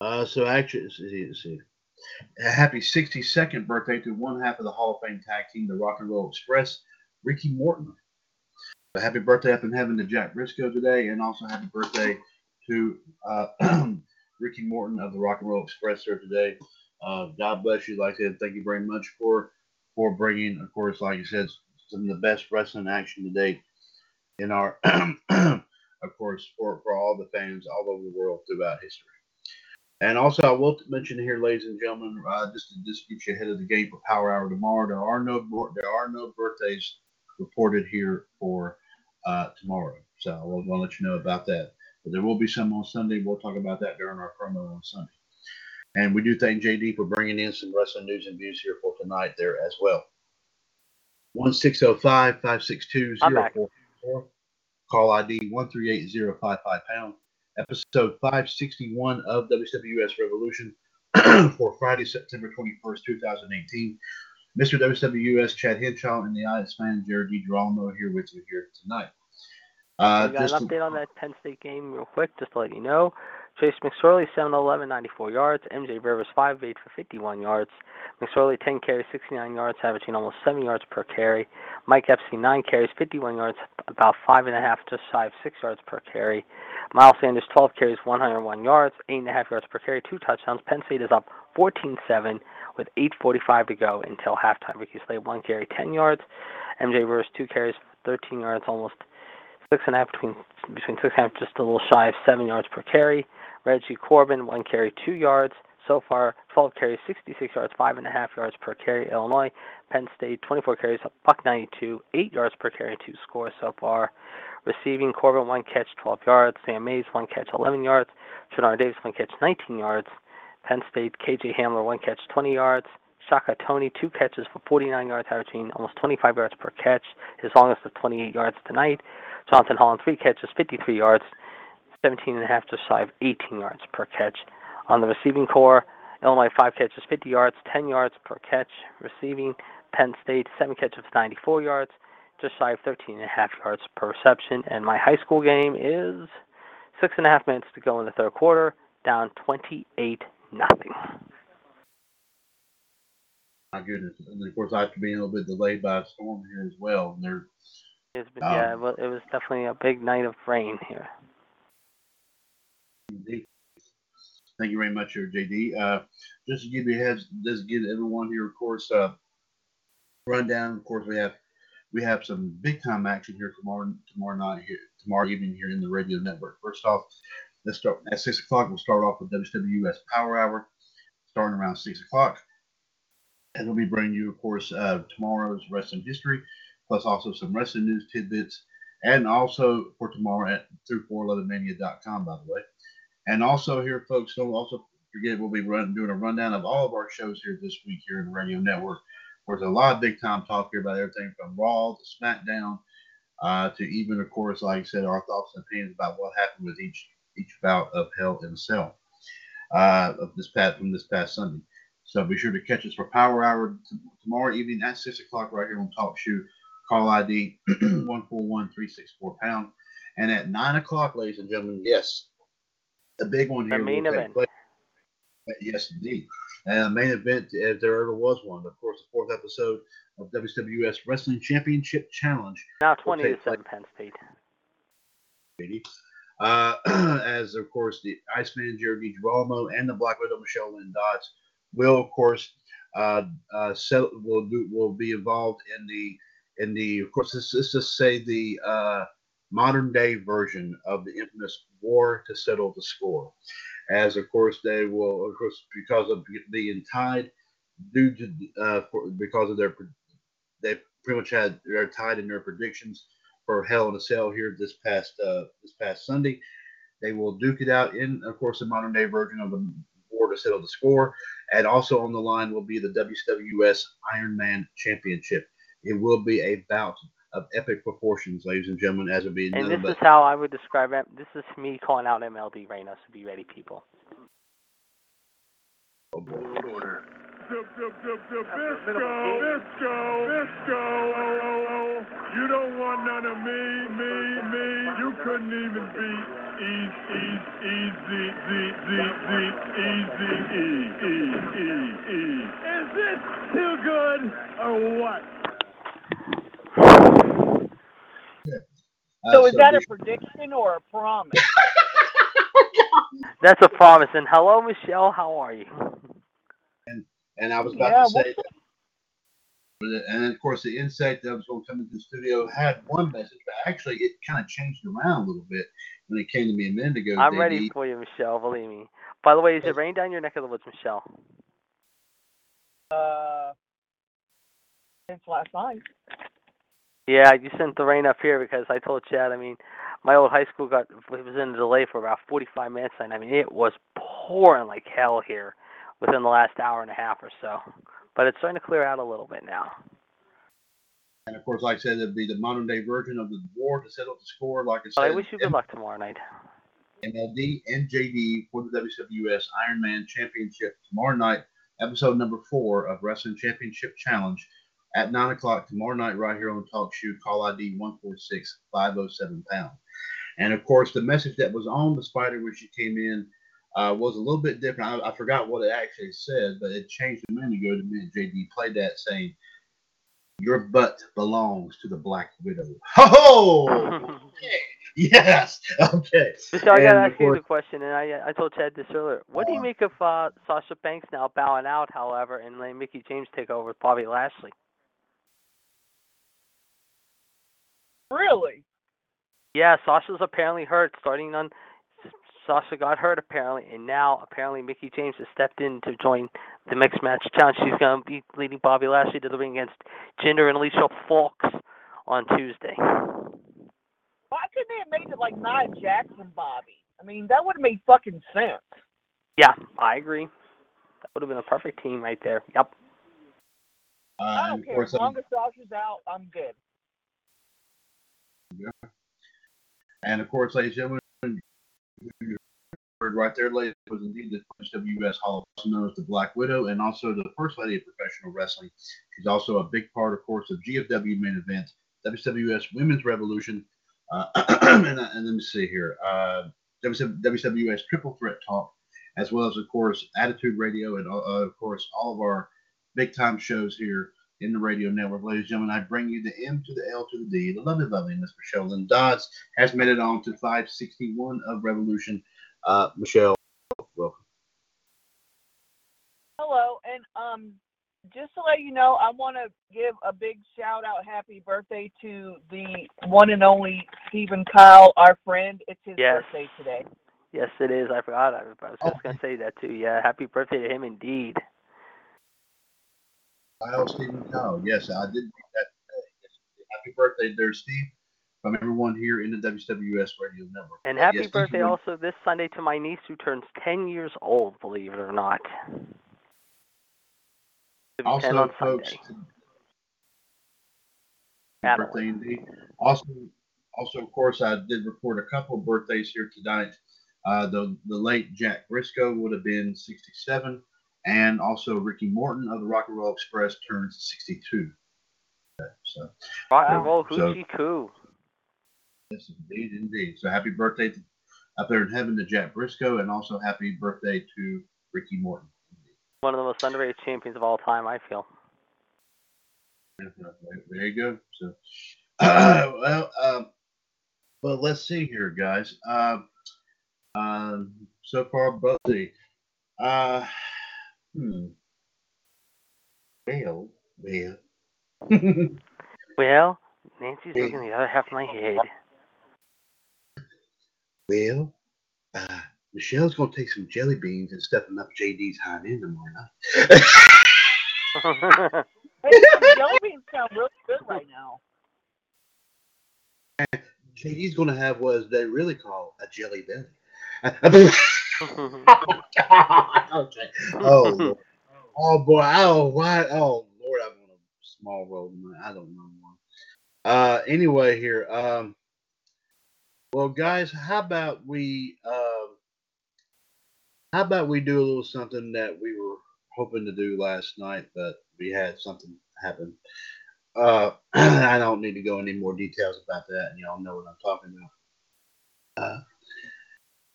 uh, so actually, see, see. A happy 62nd birthday to one half of the Hall of Fame tag team, the Rock and Roll Express, Ricky Morton. So happy birthday up in heaven to Jack Briscoe today, and also happy birthday to uh, Ricky Morton of the Rock and Roll Express here today. Uh, God bless you. Like I said, thank you very much for for bringing, of course, like you said, some of the best wrestling action to date in our, of course, for, for all the fans all over the world throughout history. And also, I will mention here, ladies and gentlemen, uh, just to just get you ahead of the game for Power Hour tomorrow. There are no there are no birthdays reported here for uh, tomorrow, so I will I'll let you know about that. But there will be some on Sunday. We'll talk about that during our promo on Sunday. And we do thank JD for bringing in some wrestling news and views here for tonight there as well. One six zero five five six two I'm zero back. four four. Call ID one three eight zero five five pound episode 561 of WWS Revolution for Friday, September 21st, 2018. Mr. WWS Chad Henshaw and the Ice Man Jared D. Girolamo here with you here tonight. Uh, we got just an update on that Penn State game real quick, just to let you know. Trace McSorley, 7 11, 94 yards. MJ Rivers, 5 8 for 51 yards. McSorley, 10 carries, 69 yards, averaging almost 7 yards per carry. Mike Epstein, 9 carries, 51 yards, about 5.5, just shy of 6 yards per carry. Miles Sanders, 12 carries, 101 yards, 8.5 yards per carry, 2 touchdowns. Penn State is up 14 7 with 8.45 to go until halftime. Ricky Slade, 1 carry, 10 yards. MJ Rivers, 2 carries, 13 yards, almost six and a half between between six and a half, just a little shy of seven yards per carry. Reggie Corbin, one carry, two yards. So far, 12 carries, 66 yards, five and a half yards per carry. Illinois, Penn State, 24 carries, buck 92, eight yards per carry, two scores so far. Receiving Corbin, one catch, 12 yards. Sam Mays, one catch, 11 yards. Trenard Davis, one catch, 19 yards. Penn State, KJ Hamler, one catch, 20 yards. Shaka Tony, two catches for 49 yards, averaging almost 25 yards per catch, his longest of 28 yards tonight. Jonathan Holland, three catches, 53 yards, 17 and a half, just shy of 18 yards per catch. On the receiving core, Illinois, five catches, 50 yards, 10 yards per catch. Receiving, Penn State, seven catches, 94 yards, just shy of 13 and a half yards per reception. And my high school game is six and a half minutes to go in the third quarter, down 28 nothing. My goodness. And of course, after being a little bit delayed by a storm here as well. And they're It's been, Um, yeah, well, it was definitely a big night of rain here. Thank you very much, here, JD. Uh, just to give you heads, just give everyone here, of course, uh, rundown. Of course, we have we have some big time action here tomorrow tomorrow night here tomorrow evening here in the radio network. First off, let's start at six o'clock. We'll start off with WWS Power Hour, starting around six o'clock, and we'll be bringing you, of course, uh, tomorrow's wrestling history, plus also some wrestling news tidbits, and also for tomorrow at through 411mania.com, by the way. And also here, folks, don't also forget we'll be run, doing a rundown of all of our shows here this week here in the radio network. There's a lot of big time talk here about everything from Raw to SmackDown, uh, to even, of course, like I said, our thoughts and opinions about what happened with each each bout of Hell in a Cell uh, of this past from this past Sunday. So be sure to catch us for Power Hour t- tomorrow evening at six o'clock right here on Talk Shoe. Call ID one four one three six four pound. And at nine o'clock, ladies and gentlemen, yes, the big one here. main event. place. Yes, indeed. And the main event, if there ever was one, of course, the fourth episode of WWS Wrestling Championship Challenge. Now will 20 to take 7 Penn State. Uh, as of course the Iceman Jeremy Girolamo and the Black Widow Michelle Lynn Dodds will of course uh, uh, settle, will do will be involved in the in the of course let's, let's just say the uh, modern day version of the infamous war to settle the score. As of course they will of course because of being tied due to uh, for, because of their they pretty much had they're tied in their predictions for Hell in a Cell here this past uh, this past Sunday. They will duke it out in, of course, the modern day version of the war to settle the score, and also on the line will be the WWS Iron Man Championship. It will be a bout of epic proportions, ladies and gentlemen, as it be And this but is how I would describe it. This is me calling out MLD right now, so be ready, people. oh boy. Dub, Bisco, Bisco, Bisco. You don't want none of me, me, me. You couldn't even beat Easy, easy, easy, easy, easy, easy, e, e. Is this too good or what? Uh, So is that a prediction or a promise? That's a promise. And hello, Michelle. How are you? And I was about Yeah, to say that. And then, of course, the insect that was going to come into the studio had one message, but actually it kind of changed around a little bit when it came to me a minute ago. I'm JD. ready for you, Michelle. Believe me. By the way, is it rain down your neck of the woods, Michelle? Uh, since last night. Yeah, you sent the rain up here because I told Chad. I mean, my old high school got it was in a delay for about 45 minutes, and I mean it was pouring like hell here within the last hour and a half or so. But it's starting to clear out a little bit now. And of course, like I said, it'd be the modern day version of the war to settle the score. Like I said, I wish you good luck tomorrow night. MLD and JD for the WWS Iron Man Championship tomorrow night, episode number four of Wrestling Championship Challenge at 9 o'clock tomorrow night, right here on Talk Shoe. Call ID 146 507 pound. And of course, the message that was on the spider when she came in uh, was a little bit different. I, I forgot what it actually said, but it changed a minute ago to me. JD played that saying, Your butt belongs to the Black Widow. Ho! Ho! Yes. Okay. Michelle, I gotta of ask you the question, and I I told Chad this earlier. What do you Uh, make of uh, Sasha Banks now bowing out, however, and letting Mickie James take over with Bobby Lashley? Really? Yeah, Sasha's apparently hurt. Starting on, Sasha got hurt apparently, and now apparently Mickie James has stepped in to join the mixed match challenge. She's gonna be leading Bobby Lashley to the ring against Jinder and Alicia Fox on Tuesday. Why couldn't they have made it like Nia Jax, Bobby? I mean, that would have made fucking sense. Yeah, I agree. That would have been a perfect team right there. Yep. I Uh, don't care. As long um, as Sasha's out, I'm good. And of course, ladies and gentlemen, you heard right there, ladies, was indeed the first WS Hall of Fame, known as the Black Widow, and also the first lady of professional wrestling. She's also a big part, of course, of GFW main event, WWS Women's Revolution, uh, and, uh, and let me see here, uh, WWS Triple Threat Talk, as well as, of course, Attitude Radio, and uh, of course, all of our big time shows here in the radio network. Ladies and gentlemen, I bring you the M to the L to the D, the lovely, lovely Miss Michelle Lynn Dodds has made it on to 561 of Revolution. Uh, Michelle, welcome. Hello, and um, just to let you know, I want to give a big shout out, happy birthday to the one and only Stephen Kyle, our friend. It's his Yes. birthday today. Yes, it is. I forgot. I was I was just gonna say that too. Yeah, happy birthday to him indeed. Kyle Stephen Kyle. Yes, I did read that. today. Happy birthday there, Steve, from everyone here in the WWS Radio Network. And happy yes, birthday also this Sunday to my niece who turns 10 years old, believe it or not. 10 Also, on folks, Sunday. happy birthday indeed. Also, also, of course, I did report a couple of birthdays here tonight. Uh, the the late Jack Briscoe would have been 67, and also Ricky Morton of the Rock and Roll Express turns 62. So, Rock and roll So- hoochie coo. yes, indeed, indeed. So, happy birthday to, up there in heaven to Jack Briscoe, and also happy birthday to Ricky Morton. One of the most underrated champions of all time, I feel. There you go. So, well, um, well, let's see here, guys. Um, so far, both the, uh, hmm. Well, well. Well, Nancy's looking the other half of my head. well, uh, Michelle's gonna take some jelly beans and stuff them up JD's hind end tomorrow night. Hey, the jelly beans sound really good right now. JD's gonna have what they really call a jelly belly. okay. Oh, Lord. oh boy. Oh, why? Oh, Lord, I'm on a small road. I don't know. More. Uh, anyway, here. Um, well, guys, how about we? Um, how about we do a little something that we were hoping to do last night, but we had something happen. Uh, I don't need to go any more details about that, and y'all know what I'm talking about. Uh,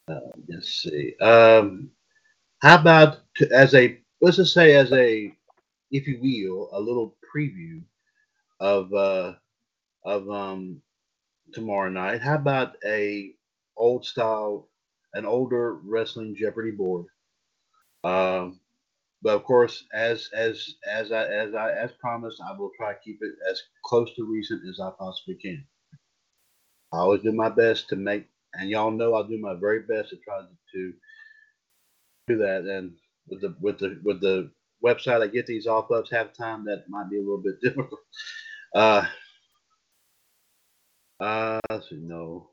uh, let's see. Um, how about to, as a let's just say as a, if you will, a little preview of uh, of um, tomorrow night. How about a old style, an older wrestling Jeopardy board? Um, but of course, as as as I as I as promised, I will try to keep it as close to recent as I possibly can. I always do my best to make, and y'all know I'll do my very best to try to do that. And with the with the with the website I get these off of half time, that might be a little bit difficult. Uh, uh, see, no.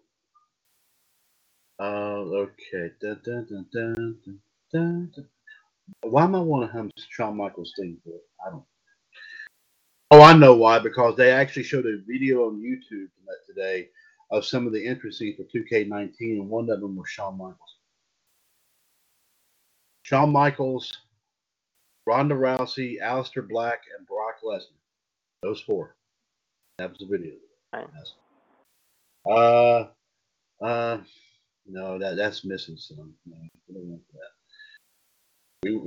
Uh, okay. Dun, dun, dun. Why am I want to hum Shawn Michaels theme for? it? I don't. Oh, I know why. Because they actually showed a video on YouTube today of some of the entrances for 2K19, and one of them was Shawn Michaels. Shawn Michaels, Ronda Rousey, Aleister Black, and Brock Lesnar. Those four. That was the video. Right. Uh, uh, no, that that's missing some. No, we don't want that. We,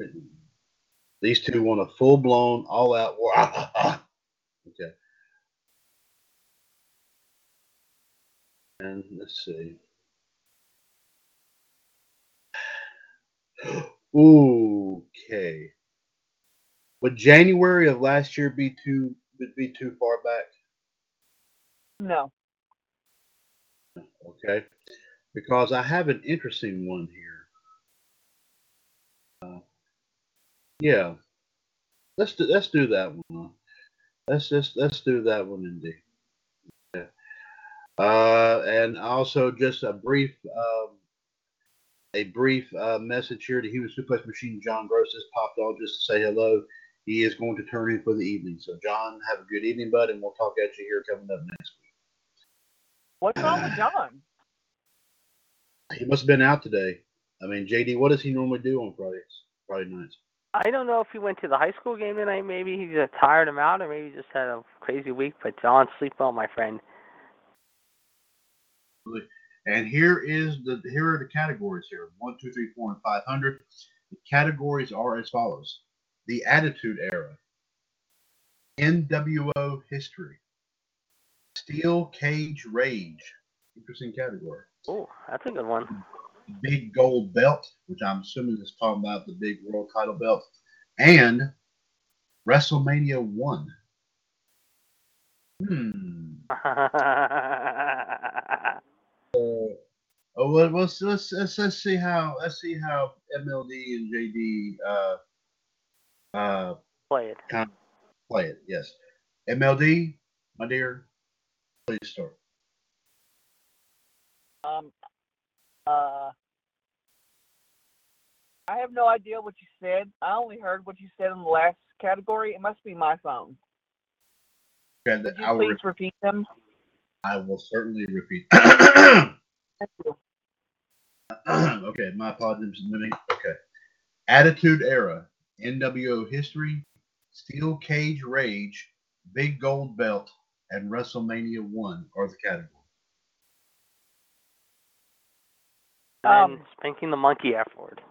these two want a full blown, all out war. okay. And let's see. Okay. Would January of last year be too would be too far back? No. Okay. Because I have an interesting one here. Uh, yeah. Let's do let's do that one. Let's just let's do that one indeed. Uh, and also just a brief um, a brief uh, message here to Human Suplex Machine. John Gross has popped on just to say hello. he is going to turn in for the evening. So, John, have a good evening, bud, and we'll talk at you here coming up next week. What's wrong with John? He must have been out today. I mean, JD, what does he normally do on Fridays, Friday nights? I don't know if he went to the high school game tonight. Maybe he just tired him out, or maybe he just had a crazy week. But John, sleep well, my friend. And here is the here are the categories here one, two, three, four, and five hundred. The categories are as follows: the Attitude Era, NWO history, Steel Cage Rage, interesting category. Oh, that's a good one. Big Gold Belt, which I'm assuming is talking about the big world title belt, and WrestleMania One. Hmm. Oh well, let's, let's let's let's see how let's see how MLD and JD uh uh Play it. kind of play it. Yes, MLD, my dear, please start. Um, uh, I have no idea what you said. I only heard what you said in the last category. It must be my phone. Okay, Could I you will, please repeat them? I will certainly repeat. Thank you. okay, my apologies. Let me. Okay, Attitude Era, NWO history, Steel Cage Rage, Big Gold Belt, and WrestleMania One are the categories. And Um, spanking the monkey afterward.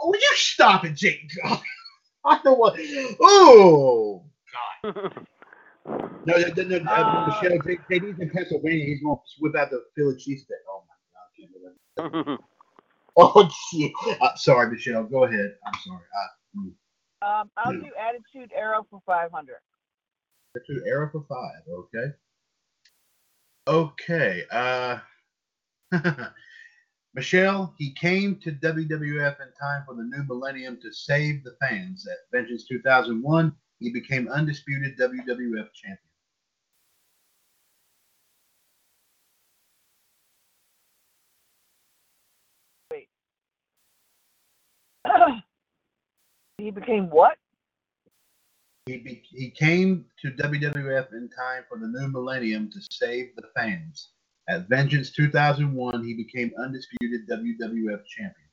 Oh, you stop it, Jake? I don't want. Oh God! No, no, no, no uh, Michelle. JD's in Pennsylvania. He's going to whip out the Philly cheesesteak. Oh my God! I can't believe it. Oh shit! Uh, sorry, Michelle. Go ahead. I'm sorry. Uh, mm. Um, I'll Yeah. do Attitude Era for 500. to Era for five. Okay. Okay. Uh, Michelle, he came to WWF in time for the new millennium to save the fans. At Vengeance 2001, he became undisputed WWF champion. He became what? He, be, he came to WWF in time for the new millennium to save the fans. At Vengeance 2001, he became undisputed WWF champion.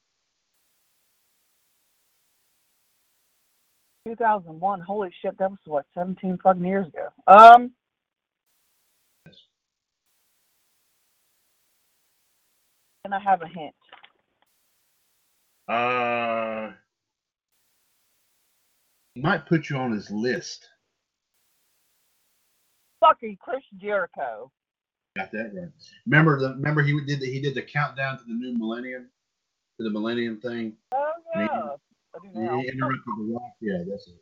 2001. Holy shit, that was what, 17 fucking years ago. Um, can I have a hint? Uh, he might put you on his list. Fucking Chris Jericho. Got that right. Remember the remember he did the, he did the countdown to the new millennium, to the millennium thing. Oh Me- yeah, I He interrupted the rock. Yeah, that's it.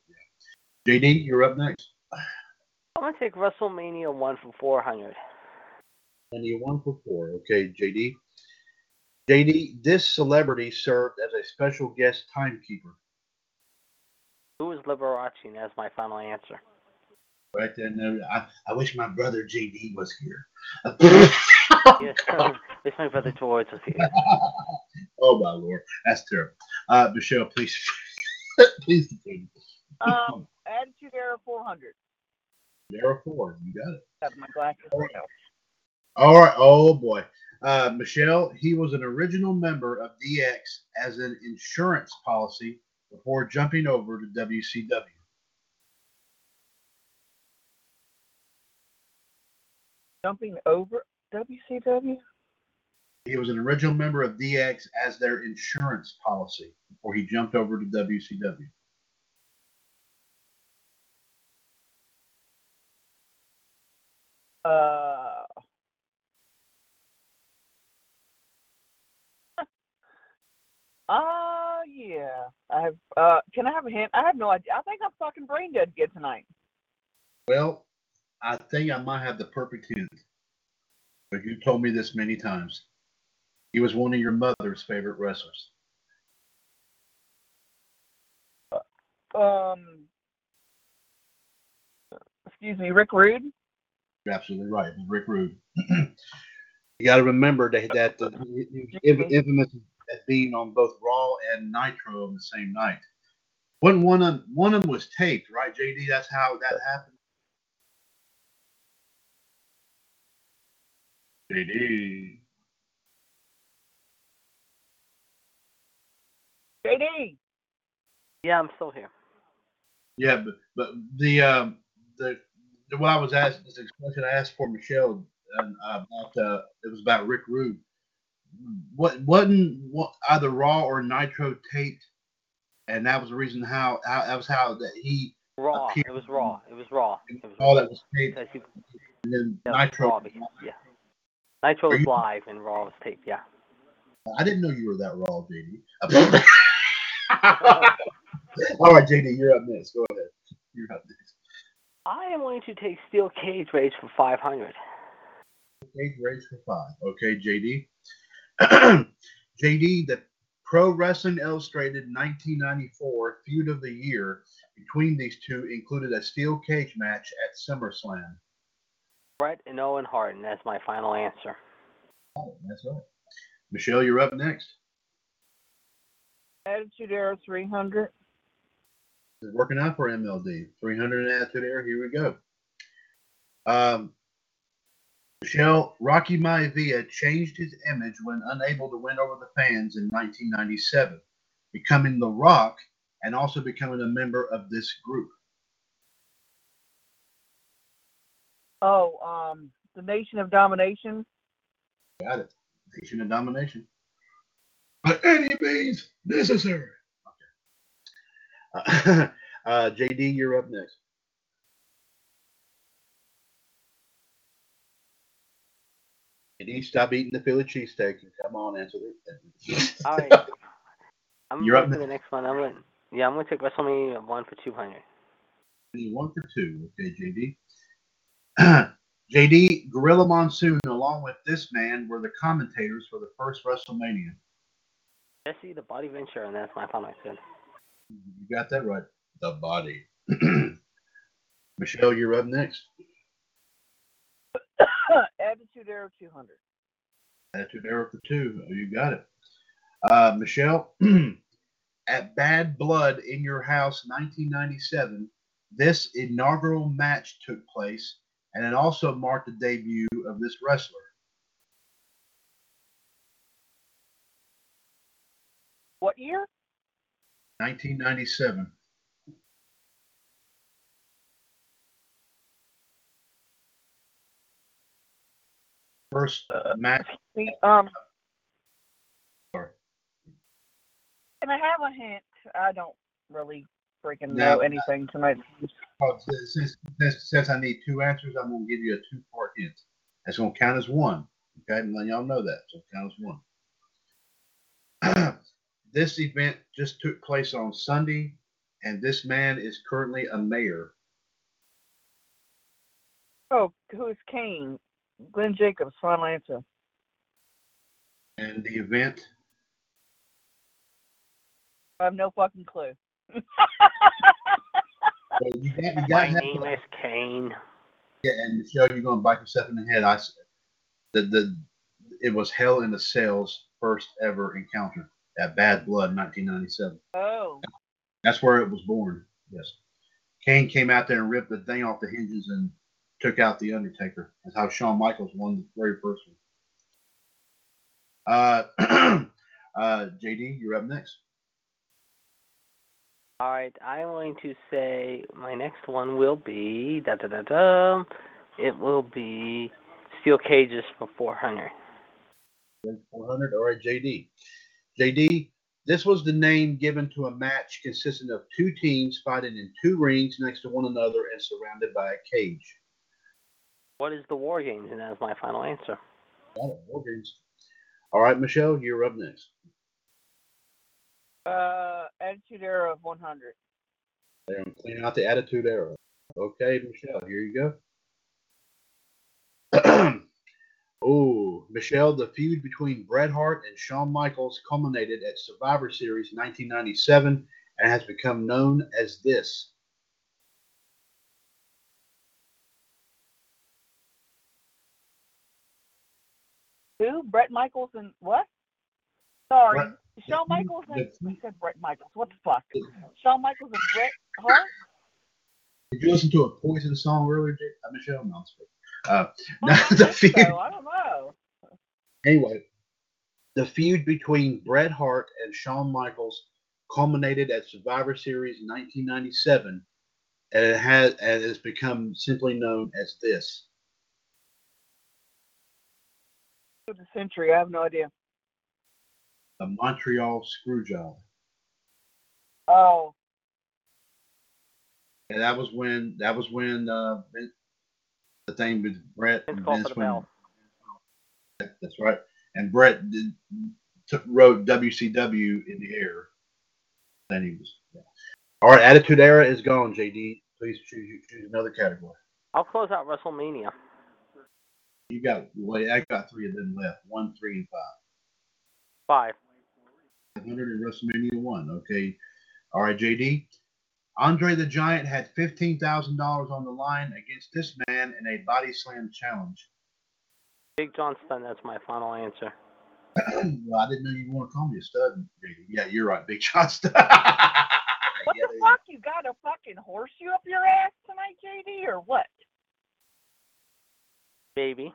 Yeah. JD, you're up next. I'm gonna take WrestleMania one for 400. And you one for four. Okay, JD. JD, this celebrity served as a special guest timekeeper. Who is Liberace? As my final answer. Right then, uh, I, I wish my brother JD was here. Yes, it's my brother George was here. oh my lord, that's terrible. Uh, Michelle, please, please continue. Um, Attitude Era 400. There are four. You got it. Got my glasses. now. All right. Oh boy. Uh, Michelle, he was an original member of DX as an insurance policy before jumping over to WCW. Jumping over WCW. He was an original member of DX as their insurance policy before he jumped over to WCW. Uh. Uh, yeah. I have. Uh, can I have a hint? I have no idea. I think I'm fucking brain dead again tonight. Well, I think I might have the perfect hint. But you told me this many times. He was one of your mother's favorite wrestlers. Um. Excuse me, Rick Rude. You're absolutely right. Rick Rude. you got to remember that that uh, he- he was inf- infamous as being on both Raw and Nitro on the same night. One one of one of them was taped, right, JD? That's how that happened. JD. JD. Yeah, I'm still here. Yeah, but but the um the, the what I was asked this question I asked for Michelle um, about uh it was about Rick Rude. What wasn't what either Raw or Nitro taped, and that was the reason how, how that was how that he Raw. appeared- It was raw. It was raw. It was all raw. that was taped, you- and then yeah, Nitro. raw because- yeah. Nitro was you- live and Raw was taped. Yeah. I didn't know you were that raw, JD. all right, JD, you're up next. Go ahead. You're up next. I am going to take Steel Cage Rage for 500. Cage Rage for five. Okay, JD. JD, the Pro Wrestling Illustrated 1994 feud of the year between these two included a steel cage match at SummerSlam. Bret and Owen Hart, and that's my final answer. Oh, that's right. Michelle, you're up next. Attitude Era 300. It's working out for MLD. 300 in Attitude Era. Here we go. Um, Michelle, Rocky Maivia changed his image when unable to win over the fans in 1997, becoming The Rock and also becoming a member of this group. Oh, um, the Nation of Domination. Got it. Nation of Domination. By any means necessary. Okay. Uh, JD, you're up next. JD, stop eating the Philly cheesesteak and come on, answer it. All right. I'm You're up for the next one. I'm going. Yeah, I'm going to take WrestleMania one for 200. One for two. Okay, JD. JD, Gorilla Monsoon, along with this man, were the commentators for the first WrestleMania. Jesse the Body Ventura, and that's my final answer. You got that right. The body. Michelle, you're up next. Attitude Era 200. Attitude Era for two. Oh, you got it. Uh, Michelle, at Bad Blood in Your House 1997, this inaugural match took place, and it also marked the debut of this wrestler. What year? 1997. First match. The, um, Sorry. can I have a hint? I don't really freaking No. know anything tonight. Oh, since, since, since I need two answers, I'm going to give you a two part hint. That's going to count as one. Okay, and let y'all know that. So it count as one. this event just took place on Sunday, and this man is currently a mayor. Oh, who's Kane? Glenn Jacobs, final answer. And the event, I have no fucking clue. well, you got, you got My to have- name is Kane. Yeah, and Michelle, you're going to bite yourself in the head. I s- the the it was Hell in the Cells first ever encounter at Bad Blood, 1997. Oh, That's where it was born. Yes, Kane came out there and ripped the thing off the hinges and took out the Undertaker. That's how Shawn Michaels won the very first one. Uh, uh, JD, you're up next. All right, I'm going to say my next one will be da da da da. It will be Steel Cages for 400. 400. All right, JD. JD, this was the name given to a match consisting of two teams fighting in two rings next to one another and surrounded by a cage. What is the War Games? And that is my final answer. Got War Games. All right, Michelle, you're up next. uh, Attitude Era of 100. They're gonna clean out the Attitude Era. Okay, Michelle, here you go. oh, Michelle, the feud between Bret Hart and Shawn Michaels culminated at Survivor Series 1997 and has become known as this. Who? Bret Michaels and what? Sorry. Brett- Shawn Michaels and I said Bret Michaels. What the fuck? Shawn Michaels and Bret Hart. Did you listen to a Poison song earlier, Michelle? No, I'm just kidding. Uh, Oh, I the feud, so. I don't know. anyway, the feud between Bret Hart and Shawn Michaels culminated at Survivor Series 1997, and it has and has become simply known as this. Of the century. I have no idea. The Montreal Screwjob. Oh, And that was when that was when uh, the thing with Bret Vince and called Vince the when- bell. That's right. And Bret did, took, wrote WCW in the air. Then he was. Yeah. All right, Attitude Era is gone. JD, please choose choose another category. I'll close out WrestleMania. You got well, I got three of them left. One, three, and five. Five. 100 in WrestleMania one. Okay. All right, JD. Andre the Giant had fifteen thousand dollars on the line against this man in a body slam challenge. Big John Studd. That's my final answer. well, I didn't know you want to call me a stud. JD. Yeah, you're right, Big Shot stud. what Yeah, the fuck? You got a fucking horseshoe up your ass tonight, JD, or what? Baby.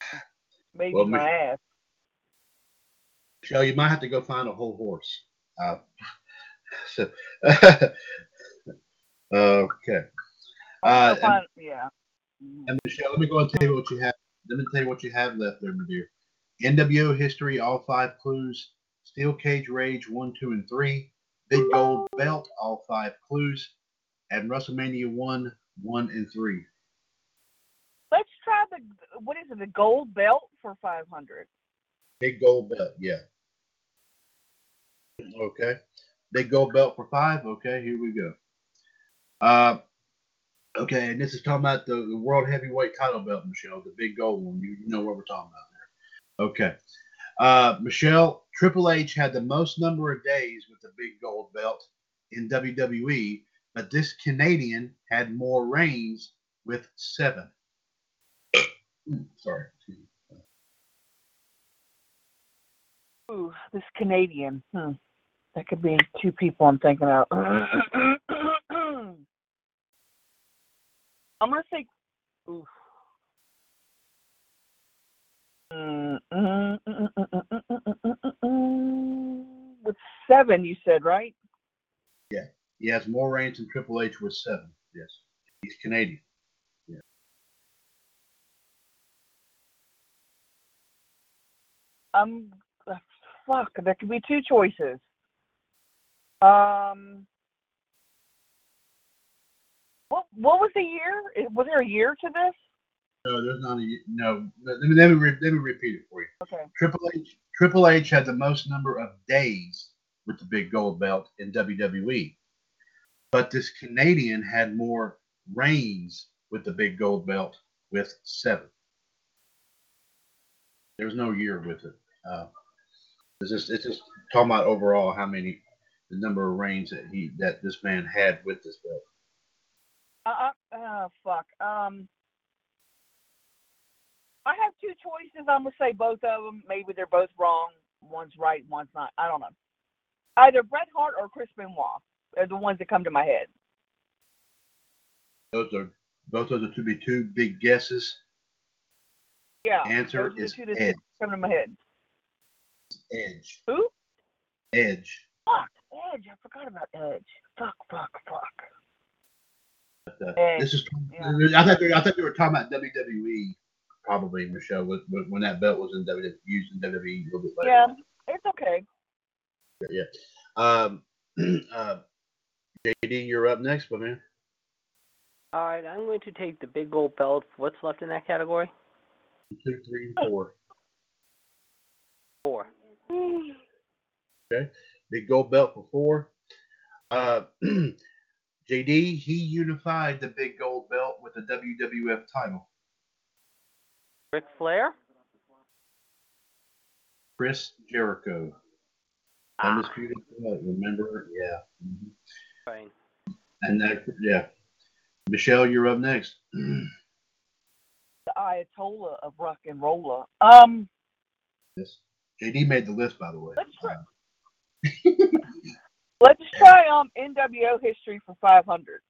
Maybe Well, my Mich- ass. Michelle, you might have to go find a whole horse. Uh, so, okay. Uh, go find- yeah. And Michelle, let me go and tell you what you have. Let me tell you what you have left there, my dear. NWO history, all five clues. Steel cage rage, one, two, and three. Big gold belt, all five clues. And WrestleMania one, one, and three. Let's try the what is it? The gold belt for five hundred. Big gold belt, yeah. Okay. Big gold belt for five. Okay, here we go. Uh, okay, and this is talking about the, the world heavyweight title belt, Michelle, the big gold one. You, know what we're talking about there. Okay. Uh, Michelle, Triple H had the most number of days with the big gold belt in WWE, but this Canadian had more reigns with seven sorry. Ooh, this Canadian. Hmm. That could be two people I'm thinking of. I'm gonna say. Oof. With seven, you said right? Yeah, he has more reigns than Triple H with seven. Yes, he's Canadian. Um, uh, fuck. There could be two choices. Um, what what was the year? Was there a year to this? No, there's not a no. Let me let me, re, let me repeat it for you. Okay. Triple H Triple H had the most number of days with the big gold belt in WWE, but this Canadian had more reigns with the big gold belt with seven. There's no year with it. Uh, it's just it's just talking about overall how many the number of reigns that he that this man had with this belt. Uh, uh, uh fuck. Um, I have two choices. I'm gonna say both of them. Maybe they're both wrong. One's right, one's not. I don't know. Either Bret Hart or Chris Benoit are the ones that come to my head. Those are both those are to be two big guesses. Yeah. Answer those are the is two that Edge. come to my head. Edge. Who? Edge. Fuck. Edge. I forgot about Edge. Fuck. Fuck. Fuck. But, uh, Edge, this is. yeah. I thought they, I thought they were talking about WWE. Probably Michelle when, when when that belt was in WWE, used in WWE a little bit later. Yeah. It's okay. Yeah. Um. uh, JD, you're up next, my man. All right, I'm going to take the big gold belt. What's left in that category? Two, three, and four. Four. Big gold belt for four. Uh, JD, he unified the big gold belt with the WWF title. Ric Flair. Chris Jericho. Ah, Undisputed belt, remember? Yeah. Mhm. right. And that, yeah. Michelle, you're up next. The Ayatollah of rock and roller. Um. yes. JD made the list, by the way. Let's try. Let's try um NWO history for 500.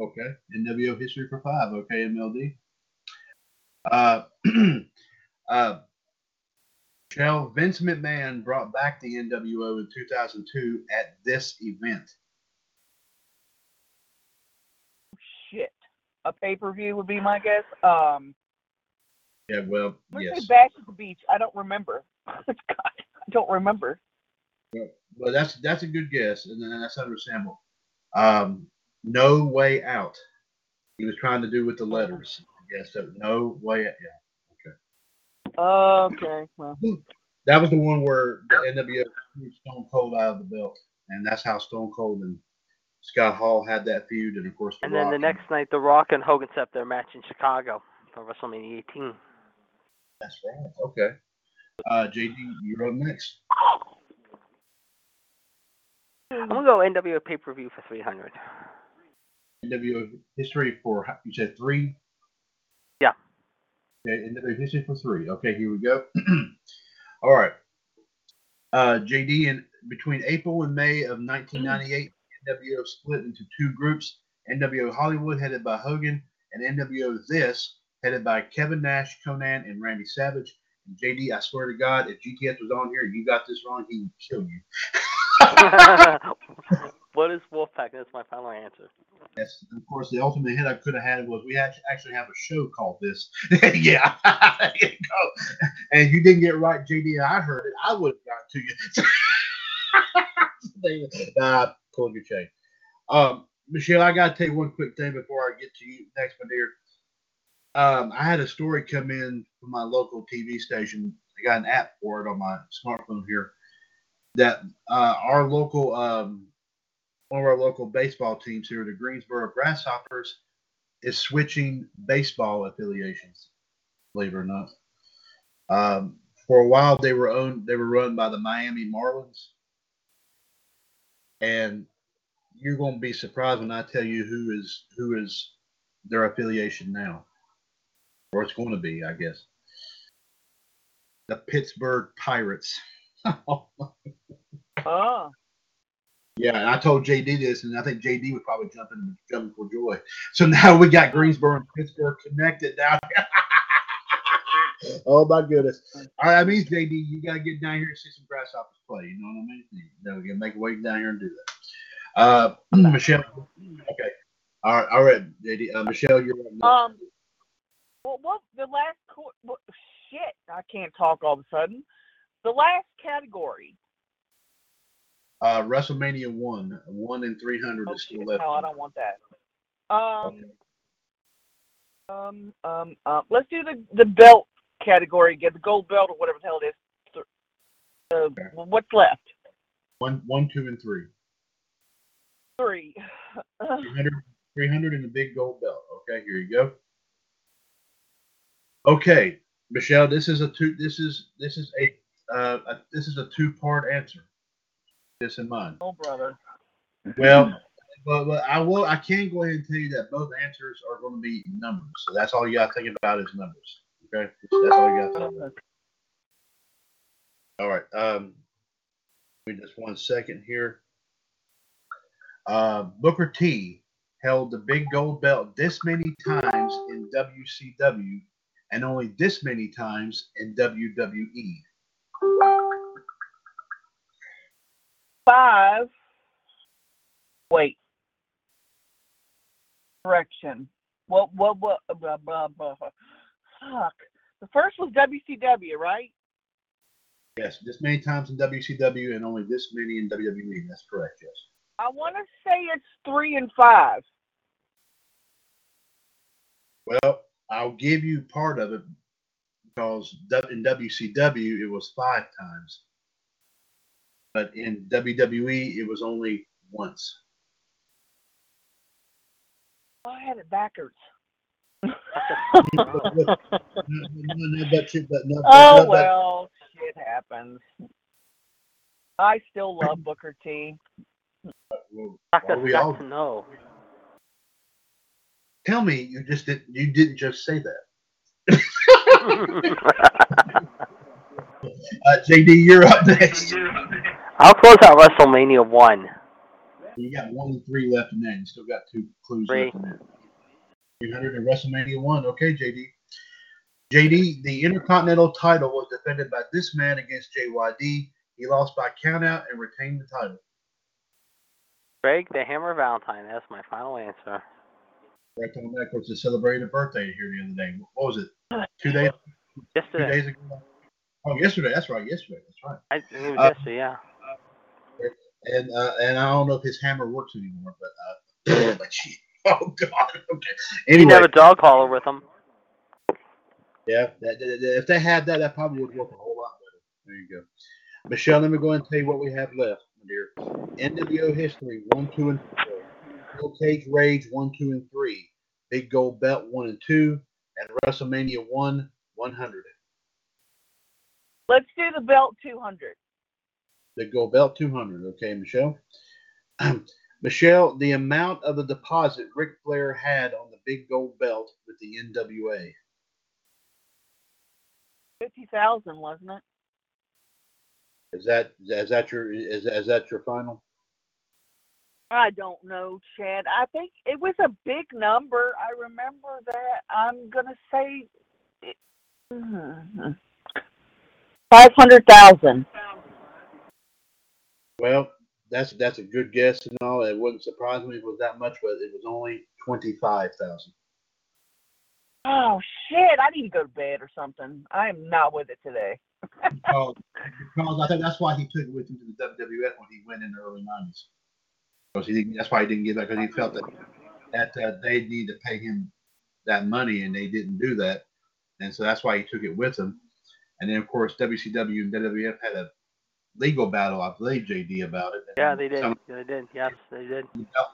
Okay. NWO history for five. Okay, MLD. Uh, uh, Shell Vince McMahon brought back the NWO in 2002 at this event. Shit. A pay per view would be my guess. Um, Yeah, well, let's yes. Bash at the Beach. I don't remember. God, I don't remember. Well, that's that's a good guess, and then that's understandable. Um, no way out. He was trying to do with the letters. I guess so. No way out. Yeah. Okay. Okay. Well, That was the one where the NWO threw Stone Cold out of the belt, and that's how Stone Cold and Scott Hall had that feud, and of course. The And then the Rock- next night, The Rock and Hogan set up their match in Chicago for WrestleMania 18. That's right. Okay. Uh, JD, you're up next. I'm gonna go NWO pay per view for 300. NWO history for you said three. Yeah. Okay, NWO history for three. Okay, here we go. All right. Uh, JD, in between April and May of 1998, NWO split into two groups: NWO Hollywood, headed by Hogan, and NWO This, headed by Kevin Nash, Konnan, and Randy Savage. And JD, I swear to God, if GTS was on here, you got this wrong, he would kill you. what is Wolfpac? That's my final answer. Yes, of course, the ultimate hit I could have had was we actually have a show called this. yeah, you go. And you didn't get it right, JD. I heard it. I would have got to you. uh, pull your chain. Um, Michelle, I got to tell you one quick thing before I get to you next, my dear. Um, I had a story come in from my local TV station. I got an app for it on my smartphone here. That uh, our local um, one of our local baseball teams here, the Greensboro Grasshoppers, is switching baseball affiliations. Believe it or not, um, for a while they were owned, they were run by the Miami Marlins, and you're going to be surprised when I tell you who is who is their affiliation now, or it's going to be, I guess. The Pittsburgh Pirates. oh, Yeah, and I told JD this, and I think JD would probably jump in jump for joy. So now we got Greensboro and Pittsburgh connected down here. oh my goodness! All right, that means JD, you gotta get down here and see some grasshoppers play. You know what I mean? You know, you gotta make a way down here and do that. Uh, Michelle. Okay. All right, all right, JD. Uh, Michelle, you're up next. um, well, what the last co- what, shit? I can't talk all of a sudden. The last category. Uh, WrestleMania one, one in three hundred Oh is shit! still left. No, I don't want that. Um, um, um, uh, let's do the the belt category. Get the gold belt or whatever the hell it is. Uh, Okay. what's left? One, one, two, and three. Three. 300, 300 and the big gold belt. Okay, here you go. Okay, Michelle, this is a two. This is this is a, uh, a this is a two part answer. This in mind. oh, brother. Well, but, but I will. I can go ahead and tell you that both answers are going to be numbers. So that's all you got to think about is numbers. Okay, that's all you got to think about. All right. Um, give me just one second here. Uh, Booker T held the big gold belt this many times in WCW and only this many times in. WWE. Five. Wait. Correction. What? What? What? Blah, blah, blah. Fuck. The first was WCW, right? Yes, this many times in WCW and only this many in WWE. That's correct. Yes. I want to say it's three and five. Well, I'll give you part of it because in WCW it was five times, but in WWE it was only once. I had it backwards. But but oh but- but- well, shit happens. I still love Booker T. well, well, that's we all to know. Tell me you just didn't you didn't just say that. Uh, JD, you're up next. I'll close out WrestleMania one. You got one and three left in that. You still got two clues Three. left in that. 300 in WrestleMania 1. Okay, JD. JD, the Intercontinental title was defended by this man against JYD. He lost by countout and retained the title. Greg the Hammer Valentine. That's my final answer. Right on that, of course, just celebrated a birthday here the other day. What was it? Two days? Two Yesterday. days ago? Oh, yesterday. That's right. Yesterday. That's right. I think it was Uh, yesterday. Yeah. And uh, and I don't know if his hammer works anymore, but uh, but gee, oh god. Okay. He Anyway, have a dog collar with him. Yeah, that, that- that- if they had that, that probably would work a whole lot better. There you go. Michelle, let me go ahead and tell you what we have left, my dear. NWO history one, two, and four. Steel Cage Rage one, two, and three. Big Gold Belt one and two, and WrestleMania one, one hundred. Let's do the belt 200. The Gold Belt two hundred. Okay, Michelle. Michelle, the amount of the deposit Ric Flair had on the Big Gold Belt with the NWA. 50,000, wasn't it? Is that is that your is, is that your final? I don't know, Chad. I think it was a big number. I remember that. I'm going to say mm, 500,000. Well, that's that's a good guess and all. It wouldn't surprise me if it was that much, but it was only twenty five thousand. Oh, shit. I need to go to bed or something. I am not with it today. Because, because I think that's why he took it with him to the WWF when he went in the early nineties. Because he didn't, that's why he didn't give that because he felt that that uh, they need to pay him that money and they didn't do that, and so that's why he took it with him. And then of course WCW and WWF had a legal battle, I believe, JD about it. Yeah, they did. some- They did. Yes, they did. that,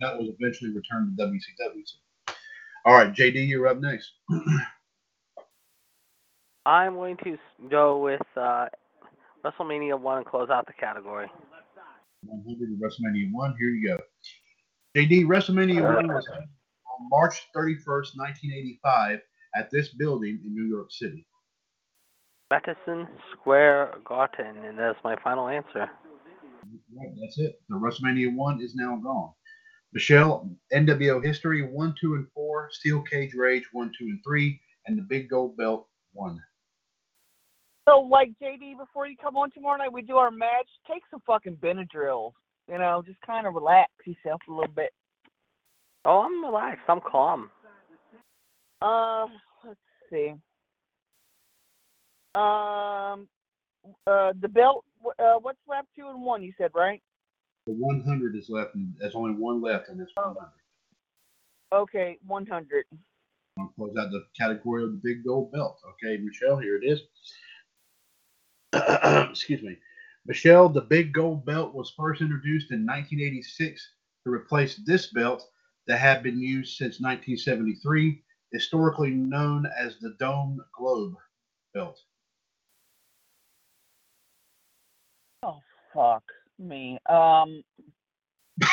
that was eventually returned to WCW. So. All right, JD, you're up next. I'm going to go with uh, WrestleMania one and close out the category. 100 of WrestleMania 1. Here you go. JD, WrestleMania 1 was on March 31st, 1985, at this building in New York City. Madison Square Garden, and that's my final answer. Right, that's it. The WrestleMania 1 is now gone. Michelle, NWO history 1, 2, and 4, Steel Cage Rage 1, 2, and 3, and the Big Gold Belt 1. So, like, JD, before you come on tomorrow night, we do our match. Take some fucking Benadryl. You know, just kind of relax yourself a little bit. Oh, I'm relaxed. I'm calm. Uh, let's see. Um, uh, the belt. Uh, what's left? Two and one. You said right? The 100 is left, and there's only one left in this 100. Okay, one hundred. I'm gonna close out the category of the big gold belt. Okay, Michelle, here it is. Excuse me. Michelle, the big gold belt was first introduced in 1986 to replace this belt that had been used since 1973, historically known as the Dome Globe belt. Oh fuck me. Um,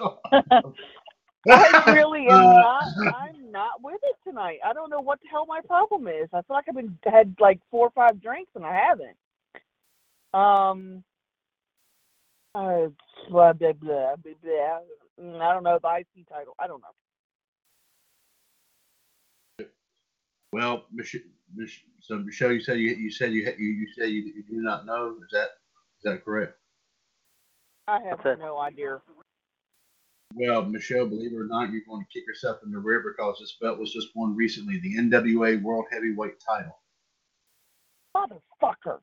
I really am not. I'm not with it tonight. I don't know what the hell my problem is. I feel like I've been had like four or five drinks and I haven't. Um. Uh, blah, blah, blah, blah, blah. I don't know the IC title. I don't know. Well, Mich- Mich- so Michelle, you said you, you said you, you you said you, you do not know. Is that is that correct? I have That's no idea. Well, Michelle, believe it or not, you're going to kick yourself in the rear because this belt was just won recently, the NWA World Heavyweight title. Motherfucker.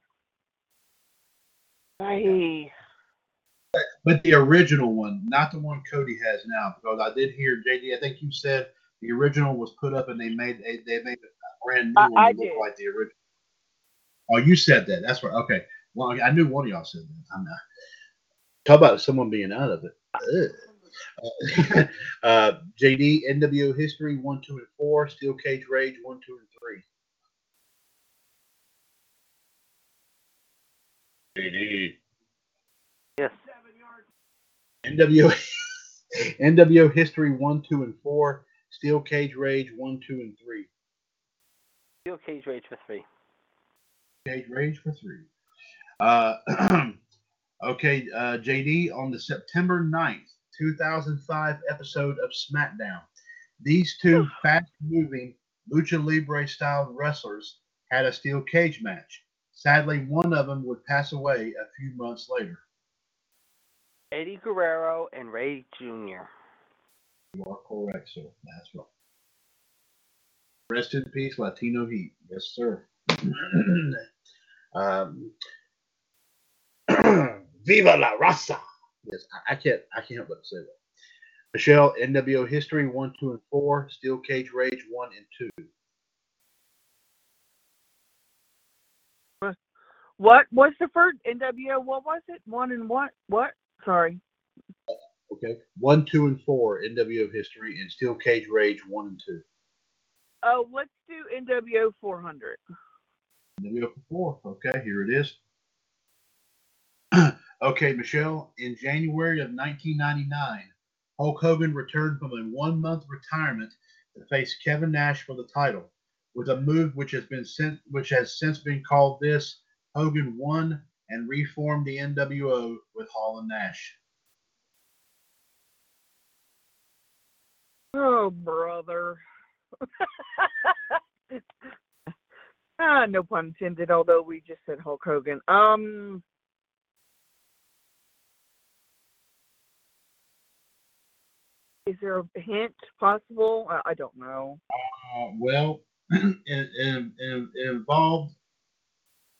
Hey. But the original one, not the one Cody has now, because I did hear JD. I think you said the original was put up and they made they, they made a brand new I- one I did. like the original. Oh, you said that. That's right. Okay. Well, I knew one of y'all said that. I'm not. Talk about someone being out of it. Ugh. Uh, uh, JD, NWO history one, two, and four. Steel Cage Rage one, two, and three. JD. Yes. NWO NWO history one, two, and four. Steel Cage Rage one, two, and three. Steel Cage Rage for three. Cage Rage for three. Uh, okay, uh, JD, on the September 9th, 2005 episode of SmackDown, these two fast moving Lucha Libre style wrestlers had a steel cage match. Sadly, one of them would pass away a few months later. Eddie Guerrero and Rey Jr. You are correct, sir. That's right. Rest in peace, Latino Heat. Yes, sir. um, Viva la raza. Yes, I, I can't. I can't help but say that. Michelle, NWO history one, two, and four. Steel Cage Rage one and two. What was the first NWO? What was it? One and what? What? Sorry. Okay, one, two, and four. NWO history and Steel Cage Rage one and two. Oh, let's do NWO 400. NWO four. Okay, here it is. okay, Michelle. In January of 1999, Hulk Hogan returned from a one-month retirement to face Kevin Nash for the title, with a move which has been sent, which has since been called this. Hogan won and reformed the NWO with Hall and Nash. Oh, brother. ah, no pun intended, although we just said Hulk Hogan. Um, is there a hint possible? I, I don't know. Uh, well, it, it, it, it involved.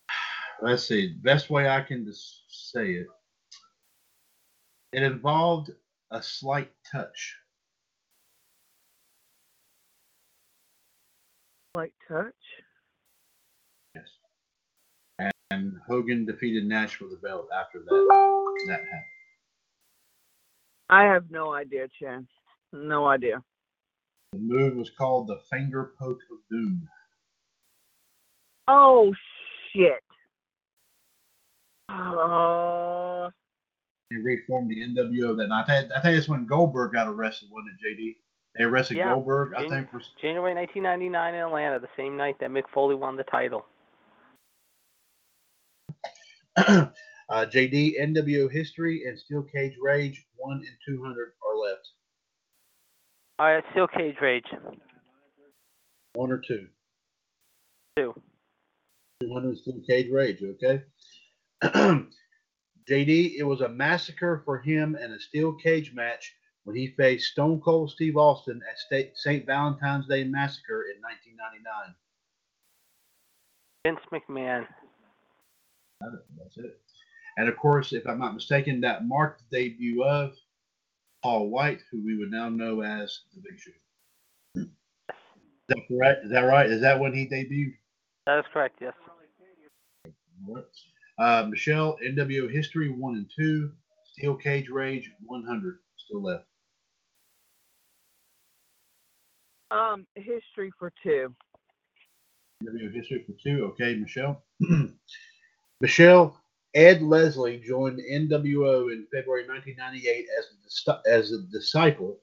Let's see. Best way I can just say it. It involved a slight touch. Slight touch. Yes. And, and Hogan defeated Nash for the belt after that. That happened. I have no idea, Chan. No idea. The move was called the finger poke of doom. Oh shit. Uh, They reformed the NWO that night. I think, I think that's when Goldberg got arrested, wasn't it, JD? They arrested Yeah. Goldberg, I think, for January 1999 in Atlanta, the same night that Mick Foley won the title. uh, JD, NWO history, and Steel Cage Rage, 1 and 200 are left. All right, Steel Cage Rage. One or two. Two. 200 Steel Cage Rage, okay? JD, it was a massacre for him and a steel cage match when he faced Stone Cold Steve Austin at St. Valentine's Day Massacre in 1999. Vince McMahon. That's it. And of course, if I'm not mistaken, that marked the debut of Paul White, who we would now know as the Big Show. Is that correct? Is that right? Is that when he debuted? That is correct, yes. Uh, Michelle, NWO history one and two, Steel Cage Rage 100 still left. um, history for two. NWO history for two. Okay, Michelle. Michelle, Ed Leslie joined NWO in February 1998 as a, as a disciple,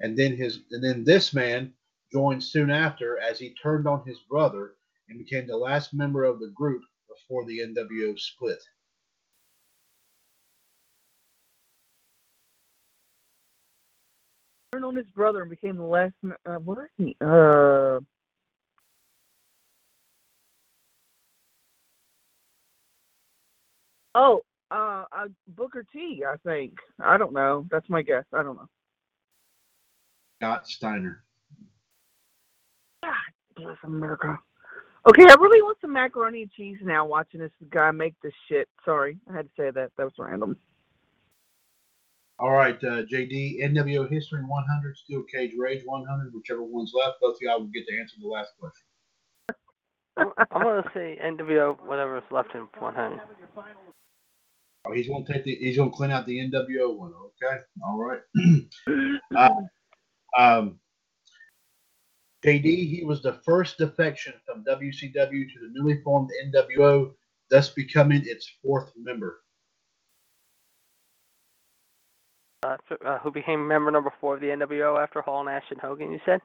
and then his and then this man joined soon after as he turned on his brother and became the last member of the group before the NWO split. Turned on his brother and became the last. Uh, what? Uh, oh, uh, uh, Booker T. I think. I don't know. That's my guess. I don't know. Scott Steiner. God bless America. Okay, I really want some macaroni and cheese now. Watching this guy make this shit. Sorry, I had to say that. That was random. All right, uh, JD, NWO history 100, Steel Cage Rage 100, whichever one's left. Both of y'all will get to answer the last question. I'm, I'm gonna say NWO, whatever is left in 100. Oh, he's gonna take the he's gonna clean out the NWO one. Okay, all right. Uh, um, JD, he was the first defection from WCW to the newly formed NWO, thus becoming its fourth member. Uh, so, uh, who became member number four of the NWO after Hall, Nash, and Hogan? You said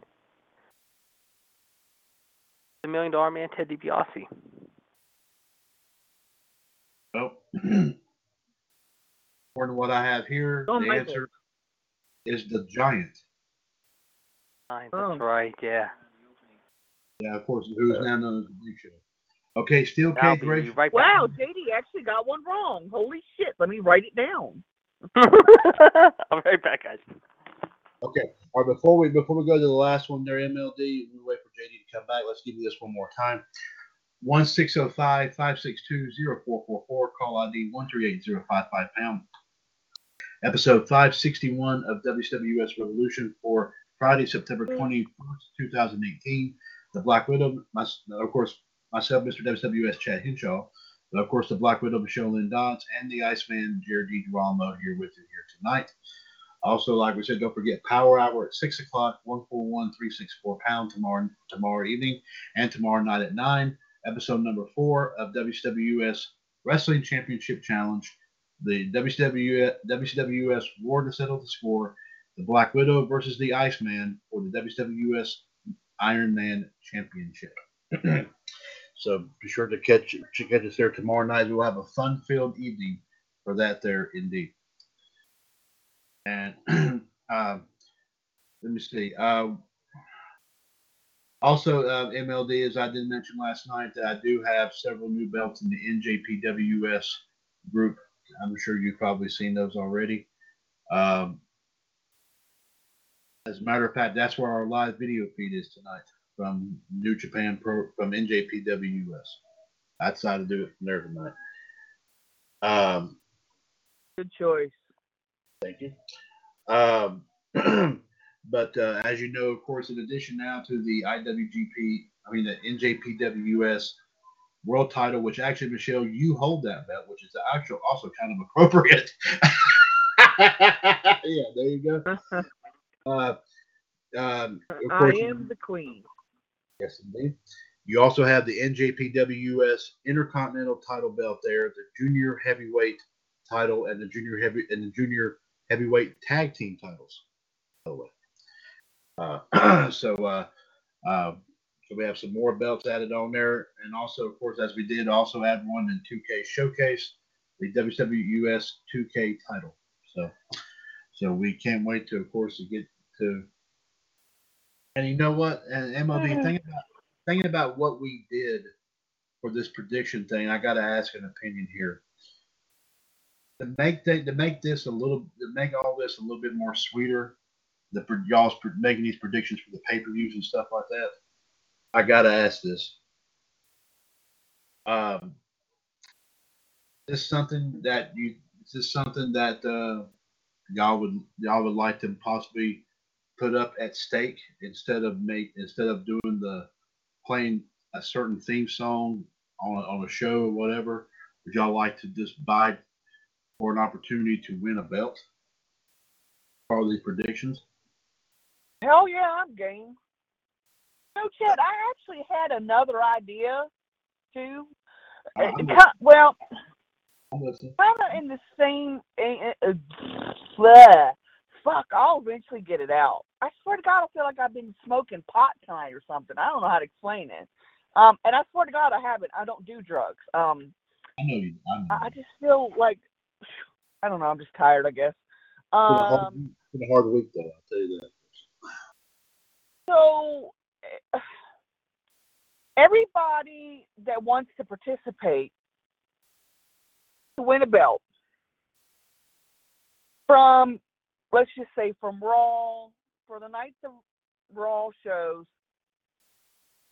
the Million Dollar Man, Ted DiBiase. according to what I have here, Don't the make answer is the Giant. Fine, Oh. That's right. Yeah. Yeah, of course, who's now known as the Big Show. Okay, Steel I'll Cage be Race. right back. Wow, JD actually got one wrong. Holy shit! Let me write it down. I'll be right back, guys. Okay. All right, before we before we go to the last one there, MLD, we wait for JD to come back. Let's give you this one more time. 1-605-562-0444, call ID 138055 pound. Episode 561 of WWS Revolution for Friday, September 21st, 2018. The Black Widow, my, of course, myself, Mr. WWS Chad Hinshaw, but of course, the Black Widow, Michelle Lynn Dodds, and the Iceman, Jared D. Girolamo here with you here tonight. Also, like we said, don't forget Power Hour at 6 o'clock, 141364 pound tomorrow, tomorrow evening and tomorrow night at 9. Episode number four of WWS Wrestling Championship Challenge. The WCW, WCWUS War to Settle the Score. The Black Widow versus the Iceman for the WWS Iron Man Championship. so be sure to catch, to catch us there tomorrow night. We'll have a fun filled evening for that there indeed. And um, let me see. Uh, also, uh, MLD, as I did mention last night, that I do have several new belts in the NJPWUS group. I'm sure you've probably seen those already. Um, as a matter of fact, that's where our live video feed is tonight from New Japan Pro from NJPWUS. I decided to do it from there tonight. Um, Good choice. Thank you. Um, but uh, as you know, of course, in addition now to the IWGP, I mean the NJPWUS World Title, which actually Michelle, you hold that belt, which is actually also kind of appropriate. yeah, there you go. Uh, um, I am the queen. Yes, indeed. You also have the NJPWUS Intercontinental Title belt there, the Junior Heavyweight title, and the Junior Heavy and the Junior Heavyweight Tag Team titles. By the way, uh, so uh, uh, so we have some more belts added on there, and also, of course, as we did, also add one in 2K Showcase, the WWS 2K title. So, so we can't wait to, of course, to get to. And you know what? And MLD, thinking about thinking about what we did for this prediction thing, I got to ask an opinion here. To make th- to make this a little to make all this a little bit more sweeter, the y'all's making these predictions for the pay per views and stuff like that. I got to ask this. Um, is this something that you? Is this something that uh, y'all would y'all would like to possibly put up at stake instead of make instead of doing the playing a certain theme song on a, on a show or whatever? Would y'all like to just buy for an opportunity to win a belt? All these predictions. Hell yeah, I'm game. No, Chad, I actually had another idea too. Uh, well, kind of in the same. eh, uh. Fuck, I'll eventually get it out. I swear to God, I feel like I've been smoking pot tonight or something. I don't know how to explain it. Um, and I swear to God, I haven't. I don't do drugs. Um, I know you. I know. I, I just feel like I don't know. I'm just tired, I guess. It's been a hard, Um, it's been a hard week though. I'll tell you that. so everybody that wants to participate to win a belt. From let's just say from raw for the nights of raw shows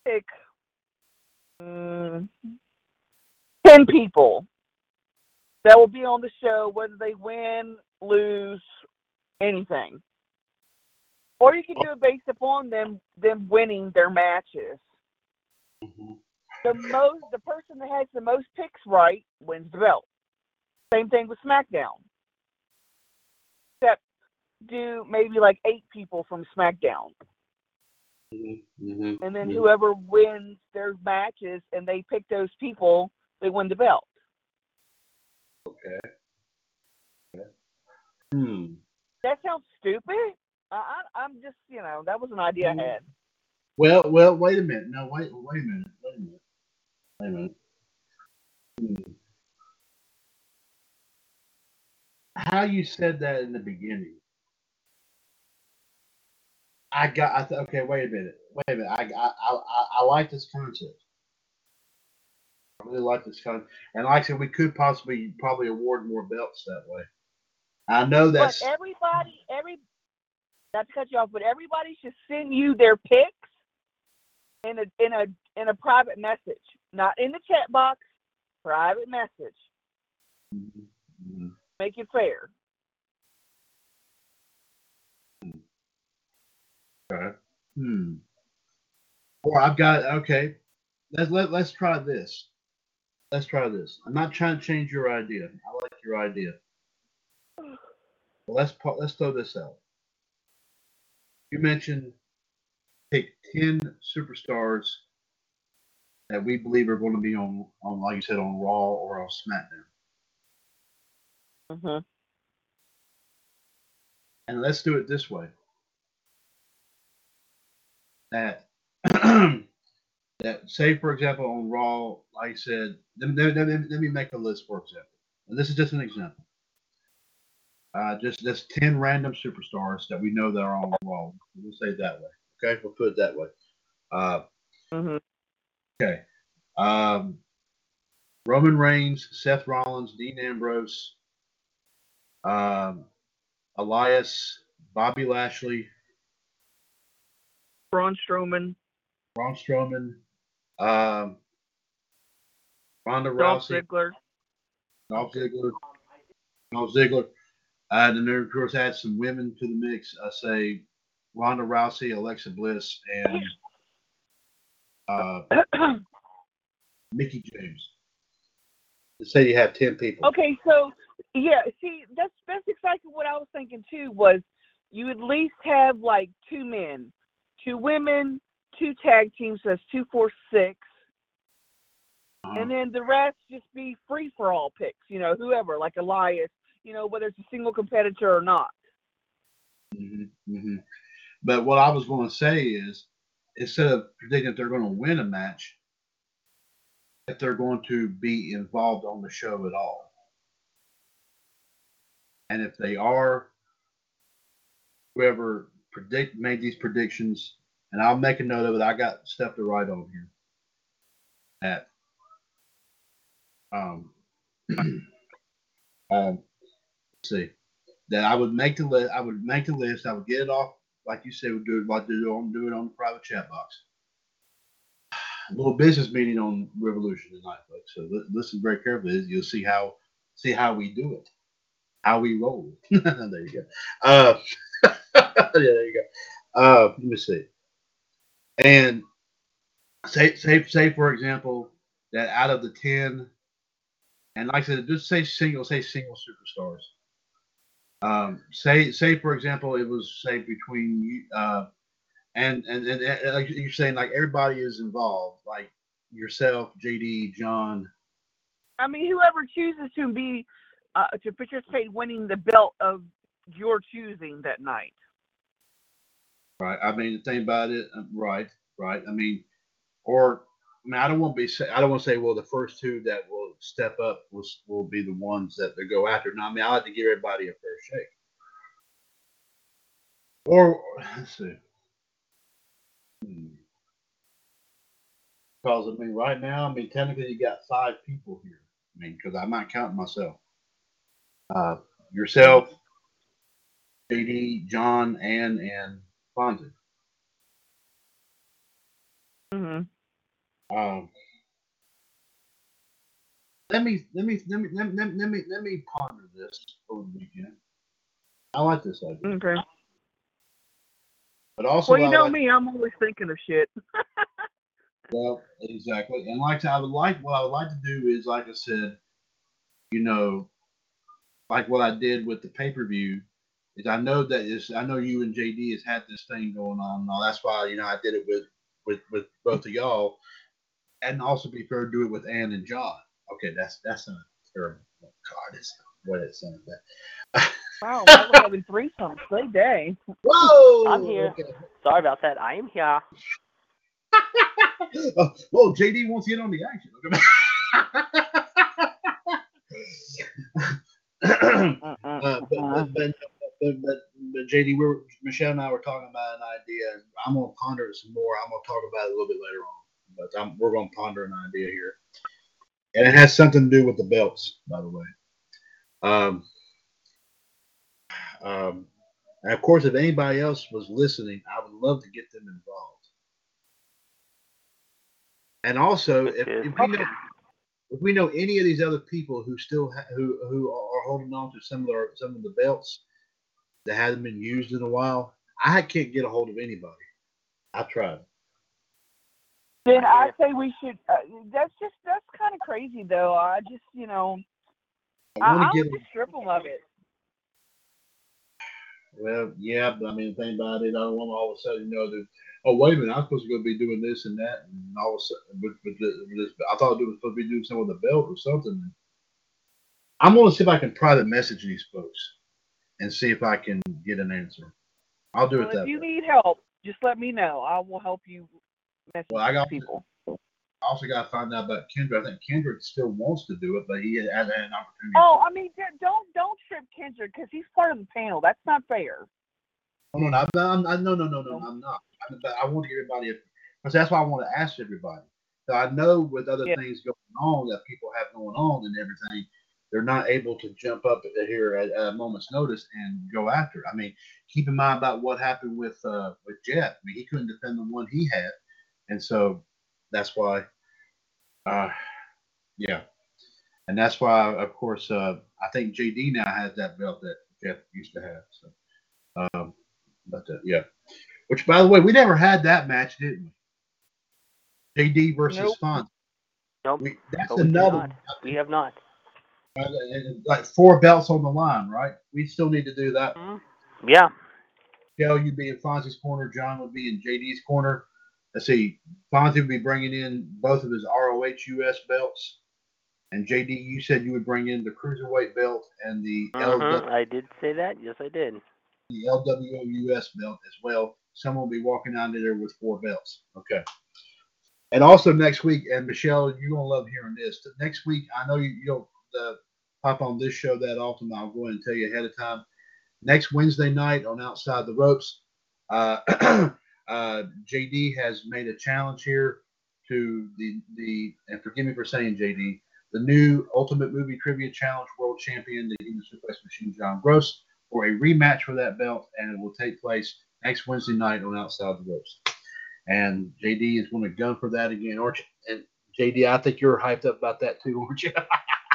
pick mm, 10 people that will be on the show whether they win lose anything or you can do it based upon them them winning their matches Mhm. the most the person that has the most picks right wins the belt. Same thing with SmackDown. Except do maybe like eight people from SmackDown. Mhm. Mhm. And then Mhm. whoever wins their matches and they pick those people, they win the belt. Okay. Okay. Hmm. That sounds stupid. I, I'm just, you know, that was an idea I had. Well, well, wait a minute. No, wait, wait a minute. Wait a minute. Wait a minute. Hmm. how you said that in the beginning, I got. I th- okay. Wait a minute. Wait a minute. I I I, I, I like this concept. I really like this concept, and like I said, we could possibly probably award more belts that way. I know that's But everybody, every not to cut you off, but everybody should send you their pics in a in a in a private message, not in the chat box. Private message. Mhm. Make it fair. Okay. Hmm. Or I've got okay. Let's let, let's try this. Let's try this. I'm not trying to change your idea. I like your idea. Let's let's throw this out. You mentioned pick ten superstars that we believe are going to be on on like you said on Raw or on SmackDown, hmm and let's do it this way. That that say for example on Raw, like I said, let me, let, me, let me make a list for example. And this is just an example. Uh, just just ten random superstars that we know that are on the Raw. We'll say it that way. Okay, we'll put it that way. Uh, hmm okay. Um, Roman Reigns, Seth Rollins, Dean Ambrose, um, Elias, Bobby Lashley, Braun Strowman, Braun Strowman, um, Ronda Dolph Rousey, Ziggler. Dolph Ziggler, Dolph Ziggler. Uh, and then of course add some women to the mix. I say Ronda Rousey, Alexa Bliss, and uh, Mickie James. Let's say you have ten people. okay, so yeah, see, that's that's exactly what I was thinking too. Was you at least have like two men, two women, two tag teams. So that's two, four, six. Uh-huh. and then the rest just be free for all picks. You know, whoever like Elias. You know, whether it's a single competitor or not. Mm-hmm, mm-hmm. But what I was going to say is, instead of predicting they're going to win a match, that they're going to be involved on the show at all. And if they are, whoever predict made these predictions, and I'll make a note of it. I got stuff to write on here. At um, um, see that I would make the list. I would make the list. I would get it off, like you said, would do it like do it on do it on the private chat box. A little business meeting on Revolution tonight, folks. So li- listen very carefully. You'll see how see how we do it, how we roll. there you go. Uh, yeah, there you go. Uh, let me see. And say say say for example that out of the ten, and like I said, just say single, say single superstars. Um, say say for example, it was say between you, uh, and, and and and like you're saying, like everybody is involved, like yourself, JD, John. I mean, whoever chooses to be uh, to participate, winning the belt of your choosing that night. Right. I mean, the thing about it, uh, right, right. I mean, or I mean, I don't want to be. I don't want to say, well, the first two that will step up will will be the ones that they go after. No, I mean, I like to give everybody a fair shake. Or let's see. Hmm. Because I mean, right now, I mean, technically, you got five people here. I mean, because I might count myself. Uh, yourself, JD, John, and and Fonzie. hmm Um, let me let me let me let me let me let me, ponder this over the weekend. I like this idea, Okay. but also Well, you I know like- me, I'm always thinking of shit. Well, exactly, and like I would like what I would like to do is, like I said, you know, like what I did with the pay per view. Is I know that is I know you and JD has had this thing going on. and all. That's why you know I did it with with with both of y'all, and also be fair, do it with Ann and John. Okay, that's that's not terrible. Oh, God, it's what it's saying that. Wow, I was having threesomes. Great day. Whoa! I'm here. Okay. Sorry about that. I am here. oh, whoa, JD wants to get on the action. Uh, but, but, but, but, JD, we were, Michelle and I were talking about an idea. I'm gonna ponder it some more. I'm gonna talk about it a little bit later on, but I'm, we're gonna ponder an idea here, and it has something to do with the belts, by the way. Um, um, and of course, if anybody else was listening, I would love to get them involved. And also, if, if we know if we know any of these other people who still ha- who who are holding on to some of their, some of the belts that haven't been used in a while, I can't get a hold of anybody. I tried. Then I I say we should. Uh, that's just that's kind of crazy, though. I just you know I, I I want would just strip them of it. well, yeah, but I mean, the thing about it, I don't want all of a sudden, you know, that oh wait a minute, I'm supposed to go be doing this and that, and all of a sudden, but, but the- this, I thought it was supposed to be doing something with a belt or something. I'm gonna see if I can private message these folks and see if I can get an answer. I'll do Well, it that if you way. need help, just let me know. I will help you message Well, I got- people. I also got to find out about Kendrick. I think Kendrick still wants to do it, but he hasn't had an opportunity. Oh, I mean, don't don't strip Kendrick because he's part of the panel. That's not fair. Oh, no, no, I'm, I'm, no, no, no, no, I'm not. I, but I want to give everybody, because that's why I want to ask everybody. So I know with other Yeah. things going on that people have going on and everything, they're not able to jump up here at, at a moment's notice and go after it. I mean, keep in mind about what happened with uh, with Jeff. I mean, he couldn't defend the one he had, and so that's why. Uh, yeah, and that's why, of course, uh, I think JD now has that belt that Jeff used to have. So, um, but uh, yeah, which by the way, we never had that match, didn't we? JD versus Nope. Fonz. Nope. We, that's No, another not. We have not. uh, like four belts on the line, right? We still need to do that. Mhm. Yeah. Joe, you'd be in Fonzie's corner. John would be in JD's corner. Let's see. Fonzie would be bringing in both of his ROH US belts. And JD, you said you would bring in the cruiserweight belt and the, LW, Mhm. I did say that. Yes, I did. the LWO US belt as well. Someone will be walking out of there with four belts. Okay. And also next week, and Michelle, you're gonna love hearing this. Next week, I know you, you don't uh, pop on this show that often. I'll go ahead and tell you ahead of time. Next Wednesday night on Outside the Ropes, uh, uh, JD has made a challenge here to the the and forgive me for saying JD, the new Ultimate Movie Trivia Challenge World Champion, the Human Suplex Machine, John Gross, for a rematch for that belt, and it will take place next Wednesday night on Outside the Ropes. And JD is going to gun for that again, aren't you? And JD, I think you're hyped up about that too, aren't you?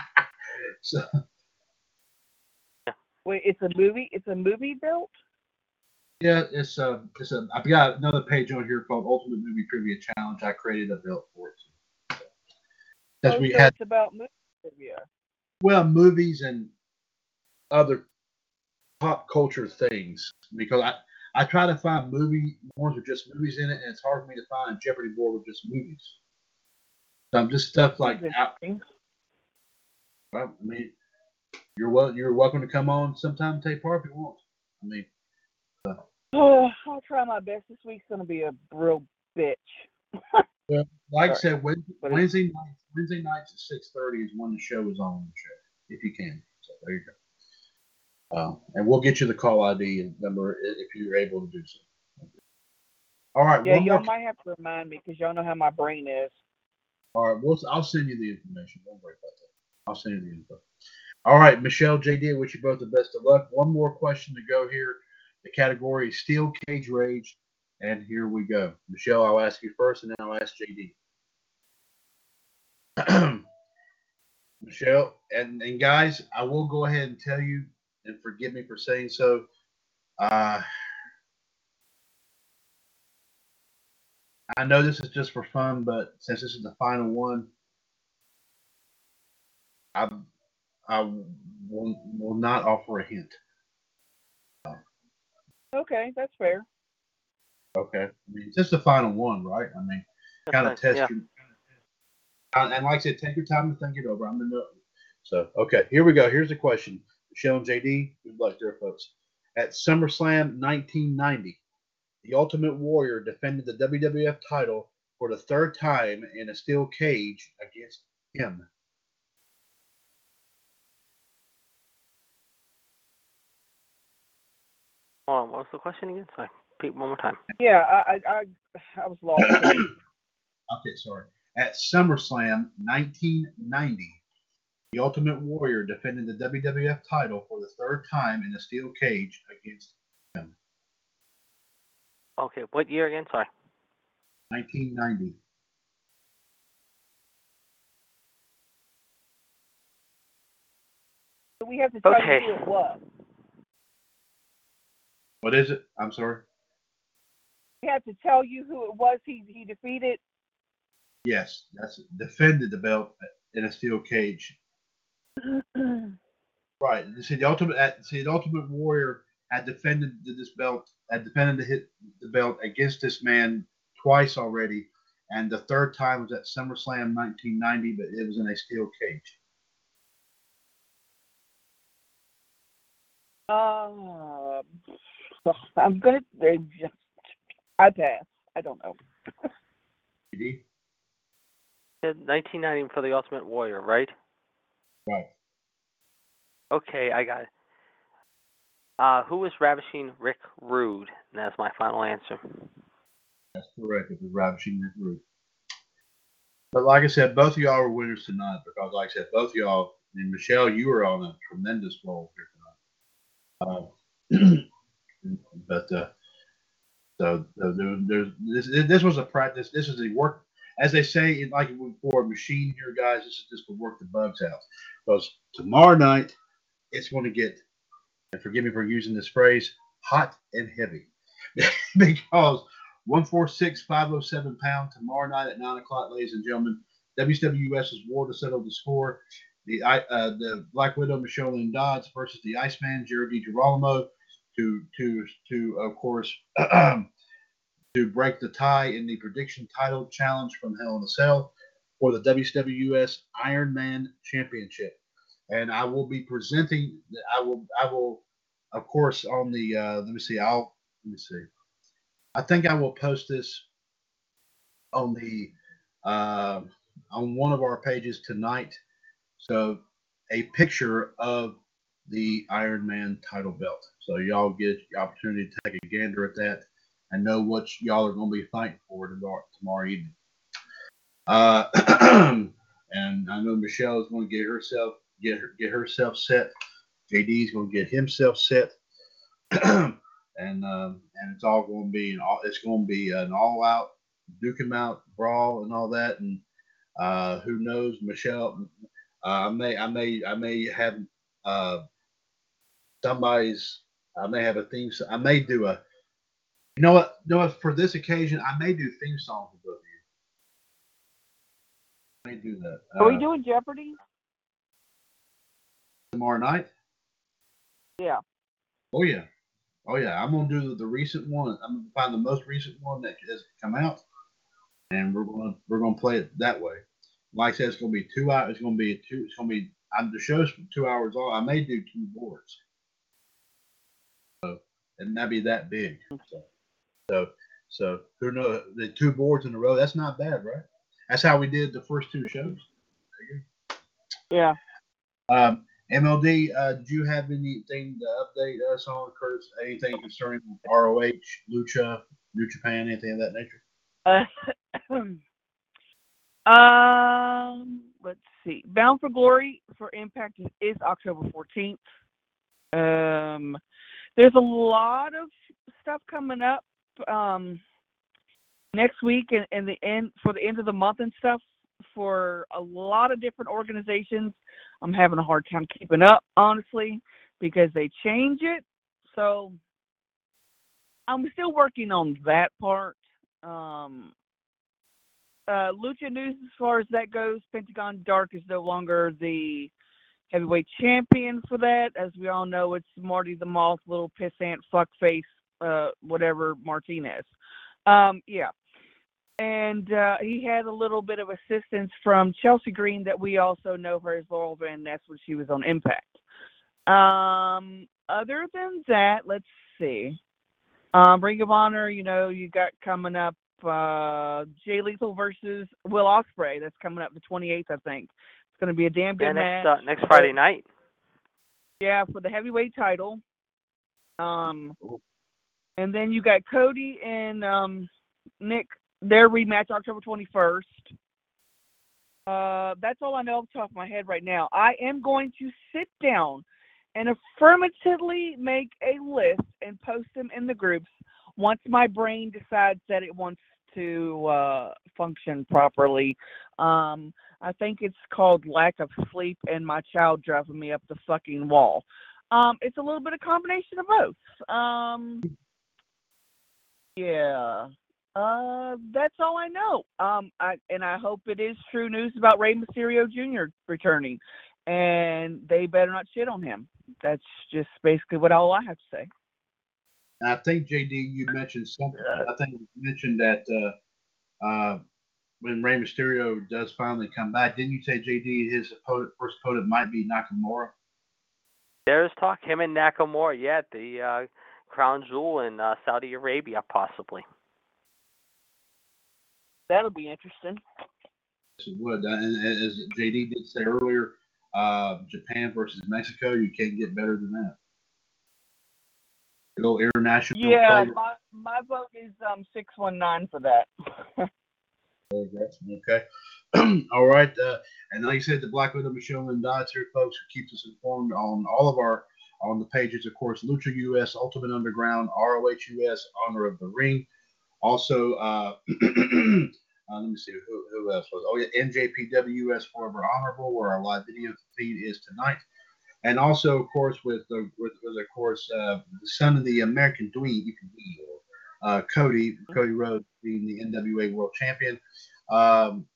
so Wait, it's a movie. It's a movie belt. Yeah, it's a it's a I've got another page on here called Ultimate Movie Trivia Challenge. I created a belt for it. Oh, we so had it's about movie trivia. well movies and other pop culture things because I I try to find movie ones with just movies in it, and it's hard for me to find Jeopardy board with just movies. So I'm just stuff like That's interesting. well, I mean, you're wel- you're welcome to come on sometime and take part if you want. I mean, uh, Oh, I'll try my best. This week's gonna be a real bitch. Well, like I said, Wednesday, Wednesday nights Wednesday nights at six thirty is when the show is on the show, if you can. So there you go. Uh, and we'll get you the call ID and number if you're able to do so. All right. Yeah, y'all might have to remind me because y'all know how my brain is. All right, we'll, I'll send you the information. Don't worry about that. I'll send you the info. All right, Michelle, JD, I wish you both the best of luck. One more question to go here. The category is Steel Cage Rage, and here we go. Michelle, I'll ask you first, and then I'll ask JD. Michelle, and, and guys, I will go ahead and tell you, and forgive me for saying so. Uh, I know this is just for fun, but since this is the final one, I I will, will not offer a hint. Okay, that's fair. Okay, I mean, it's just the final one, right? I mean, That's kind of fine. test Yeah. your. And and like I said, take your time to think it over. I'm in the. So okay, here we go. Here's the question, Michelle and JD. Good luck there, folks. At SummerSlam 1990, the Ultimate Warrior defended the WWF title for the third time in a steel cage against him. Hold on, what was the question again? Sorry, repeat one more time. Yeah, I I I, I was lost. Okay, sorry. At SummerSlam 1990, the Ultimate Warrior defended the WWF title for the third time in a steel cage against him. Okay, what year again? Sorry. 1990. we have to tell Okay. you who it was. What is it? I'm sorry. We have to tell you who it was he he defeated. Yes, that's defended the belt in a steel cage. Right. You see, the ultimate. at- See, the Ultimate Warrior had defended this belt. Had defended the hit the belt against this man twice already, and the third time was at SummerSlam 1990, but it was in a steel cage. Uh, I'm gonna. uh, just- I pass. I don't know. PD? Uh, 1990 for the Ultimate Warrior, right? Right. Okay, I got it. Uh, who was ravishing Rick Rude? And that's my final answer. That's correct. It was Ravishing Rick Rude. But like I said, both of y'all are winners tonight because, like I said, both of y'all and Michelle, you were on a tremendous roll here tonight. Uh, but uh, so, there, there's this. This was a practice. This is a work, as they say, in like for a machine here, guys. This is just to work the bugs out. Because tomorrow night, it's going to get, and forgive me for using this phrase, hot and heavy, because 146, 507 pound tomorrow night at 9 o'clock, ladies and gentlemen. WWS's war to settle the score. The uh, the Black Widow Michelle Lynn Dodds versus the Iceman Jared DiGirolamo to to to of course to break the tie in the prediction title challenge from Hell in a Cell for the WWS Iron Man Championship. And I will be presenting. I will I will of course on the uh, let me see. I'll let me see. I think I will post this on the uh, on one of our pages tonight. So a picture of the Iron Man title belt. So y'all get the opportunity to take a gander at that and know what y'all are going to be fighting for tomorrow, tomorrow evening. Uh, and I know Michelle is going to get herself get her, get herself set. JD is going to get himself set. and um, and it's all going to be an all, it's going to be an all out duke him out brawl and all that and uh, who knows Michelle uh, I may I may I may have uh, somebody's I may have a theme I may do a you know what you know what for this occasion I may do theme songs for both of you. I may do that. Are we uh, doing Jeopardy? tomorrow night? Yeah. oh yeah. Oh yeah. I'm gonna do the recent one. I'm gonna find the most recent one that has come out and we're gonna we're gonna play it that way. Like I said, it's gonna be two hours. It's gonna be two. It's gonna be. I'm the show's two hours long. I may do two boards. So and that'd be that big. So so so who knows? The two boards in a row. That's not bad, right? That's how we did the first two shows. Yeah. Um, MLD, uh, do you have anything to update us on, Curtis? Anything concerning ROH, Lucha, New Japan, anything of that nature? Uh, um, let's see. Bound for Glory for Impact is, October 14th. Um, there's a lot of stuff coming up um, next week and, and the end for the end of the month and stuff for a lot of different organizations. I'm having a hard time keeping up, honestly, because they change it. So I'm still working on that part. Um, uh, Lucha News, as far as that goes, Pentagon Dark is no longer the heavyweight champion for that. As we all know, it's Marty the Moth, little pissant fuckface, uh, whatever Martinez. Um, yeah. And uh, he had a little bit of assistance from Chelsea Green that we also know her as Laurel Van Ness when she was on Impact. Um, other than that, let's see. Um, Ring of Honor, you know, you got coming up uh Jay Lethal versus Will Ospreay. That's coming up the 28th, I think. It's going to be a damn good Yeah, match. next uh, next Friday night. Yeah, for the heavyweight title. Um, And then you got Cody and um, Nick, their rematch October 21st. Uh, that's all I know off the top of my head right now. I am going to sit down and affirmatively make a list and post them in the groups once my brain decides that it wants to uh, function properly. Um, I think it's called lack of sleep and my child driving me up the fucking wall. Um, it's a little bit of combination of both. Um, yeah. Uh, that's all I know. Um, I and I hope it is true news about Rey Mysterio Jr. returning, and they better not shit on him. That's just basically what all I have to say. And I think JD, you mentioned something. I think you mentioned that uh, uh, when Rey Mysterio does finally come back, didn't you say JD his opponent, first opponent might be Nakamura? There's talk him and Nakamura, yeah, the uh, crown jewel in uh, Saudi Arabia, possibly. That'll be interesting. Yes, it would. And and as JD did say earlier, uh, Japan versus Mexico, you can't get better than that. Go international. Yeah, flavor. my my vote is um six one nine for that. Okay. all right. Uh, and like I said, the Black Widow Michelle Lynn Dodds here, folks, who keeps us informed on all of our on the pages, of course, Lucha US, Ultimate Underground, ROH US, Honor of the Ring. Also, uh, uh, let me see who, who else was. Oh yeah, NJPW US Forever Honorable, where our live video feed is tonight. And also, of course, with the with, with of course uh, the son of the American Dweeb, uh, Cody Cody Rhodes being the NWA World Champion. Um,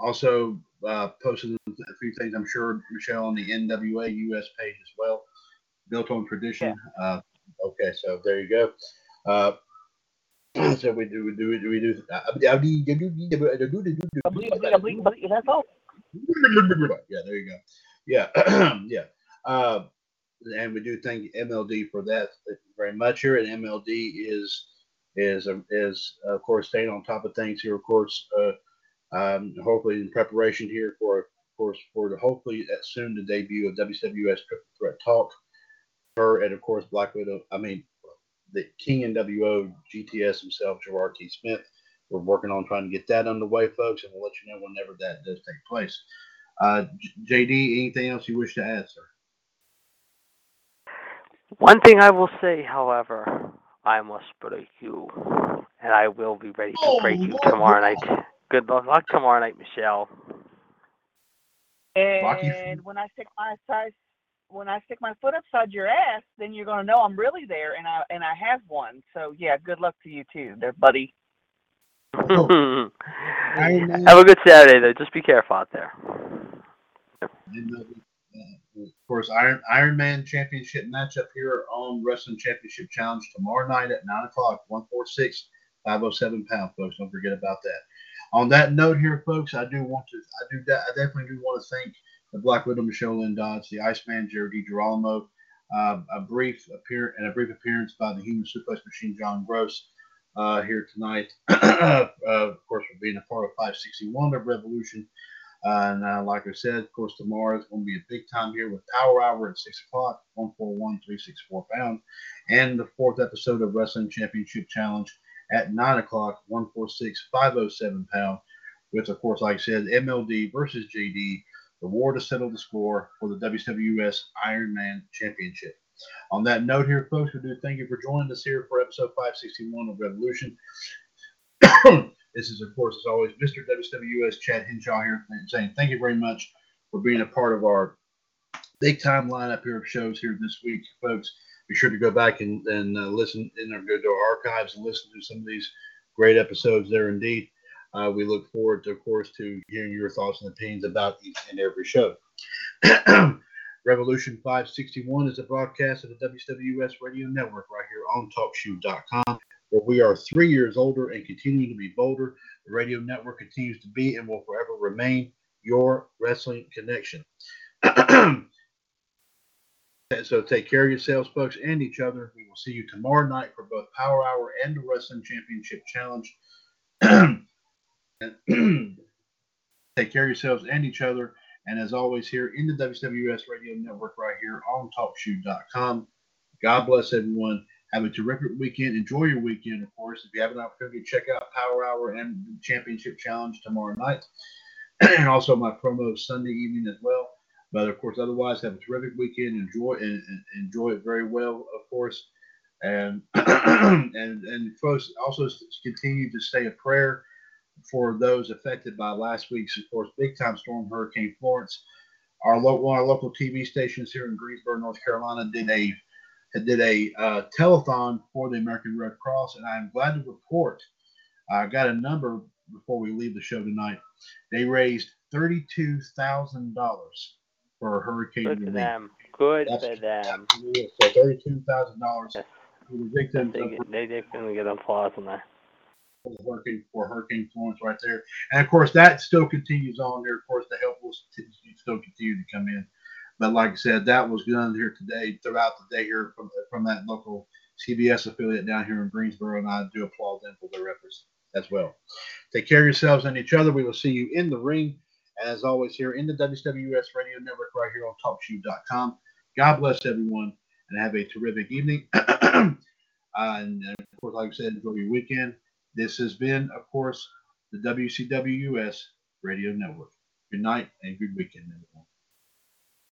also uh, posted a few things, I'm sure, Michelle, on the NWA US page as well. Built on tradition. Uh, okay, so there you go. Uh, so we do, we do, we do, we do. Yeah, there you go. Yeah, yeah. Uh, and we do thank MLD for that very much here. And MLD is is um, is of course staying on top of things here. Of course, uh, um, hopefully in preparation here for of course for the hopefully soon the debut of WWS Triple Threat Talk. Her and of course Black Widow. I mean the King NWO GTS himself, Gerard T. Smith. We're working on trying to get that underway, folks, and we'll let you know whenever that does take place. Uh, JD, anything else you wish to add, sir? One thing I will say, however, I must break you, and I will be ready to Oh, break you tomorrow Lord. night. Good luck luck tomorrow night, Michelle. And when I stick my size, when I stick my foot upside your ass, then you're gonna know I'm really there, and I and I have one. So yeah, good luck to you too, there, buddy. Oh. Have a good Saturday, though. Just be careful out there. And, uh, uh, of course, Iron Iron Man Championship matchup here on Wrestling Championship Challenge tomorrow night at 9 o'clock, 146, 507 pound, folks. Don't forget about that. On that note here, folks, I do want to, I do, I definitely do want to thank the Black Widow Michelle Lynn Dodds, the Iceman Jared DiGirolamo, uh, a brief appearance and a brief appearance by the Human Suplex Machine John Gross uh, here tonight. uh, of course, for being a part of 561 of Revolution. And uh, like I said, of course, tomorrow is going to be a big time here with Power Hour at 6 o'clock, 141 364 pound, and the fourth episode of Wrestling Championship Challenge at 9 o'clock, 146 507 pound, with, of course, like I said, MLD versus JD, the war to settle the score for the WWS Iron Man Championship. On that note, here, folks, we do thank you for joining us here for episode 561 of Revolution. this is, of course, as always, Mr. WWS Chad Henshaw here saying thank you very much for being a part of our big time lineup here of shows here this week, folks. Be sure to go back and, and uh, listen in or go to our archives and listen to some of these great episodes there indeed. Uh, we look forward, to, of course, to hearing your thoughts and opinions about each and every show. Revolution 561 is a broadcast of the WWS Radio Network right here on TalkShoe.com, where we are three years older and continue to be bolder. The radio network continues to be and will forever remain your wrestling connection. so take care of yourselves, folks, and each other. We will see you tomorrow night for both Power Hour and the Wrestling Championship Challenge. take care of yourselves and each other. And as always, here in the WWS Radio Network, right here on TalkShoe.com. God bless everyone. Have a terrific weekend. Enjoy your weekend, of course. If you have an opportunity, check out Power Hour and Championship Challenge tomorrow night, and also my promo Sunday evening as well. But of course, otherwise, have a terrific weekend. Enjoy and, and enjoy it very well, of course. And and and folks also continue to stay a prayer for those affected by last week's, of course, big time storm, Hurricane Florence. Our local, one our local TV stations here in Greensboro, North Carolina, did a did a uh, telethon for the American Red Cross, and I'm glad to report I got a number before we leave the show tonight. They raised thirty-two thousand dollars for hurricane Good for them. Good That's- for them. So thirty-two thousand dollars for the victims They, of they definitely get applause on that. for hurricane for hurricane Florence right there, and of course that still continues on there. Of course, the help will still continue to come in, but like I said, that was done here today throughout the day here from from that local CBS affiliate down here in Greensboro, and I do applaud them for their efforts as well. Take care of yourselves and each other. We will see you in the ring, as always here in the WWS Radio Network right here on TalkShoe.com. God bless everyone, and have a terrific evening. and uh, of course, like I said, enjoy your weekend. This has been, of course, the WCWUS Radio Network. Good night and good weekend, everyone.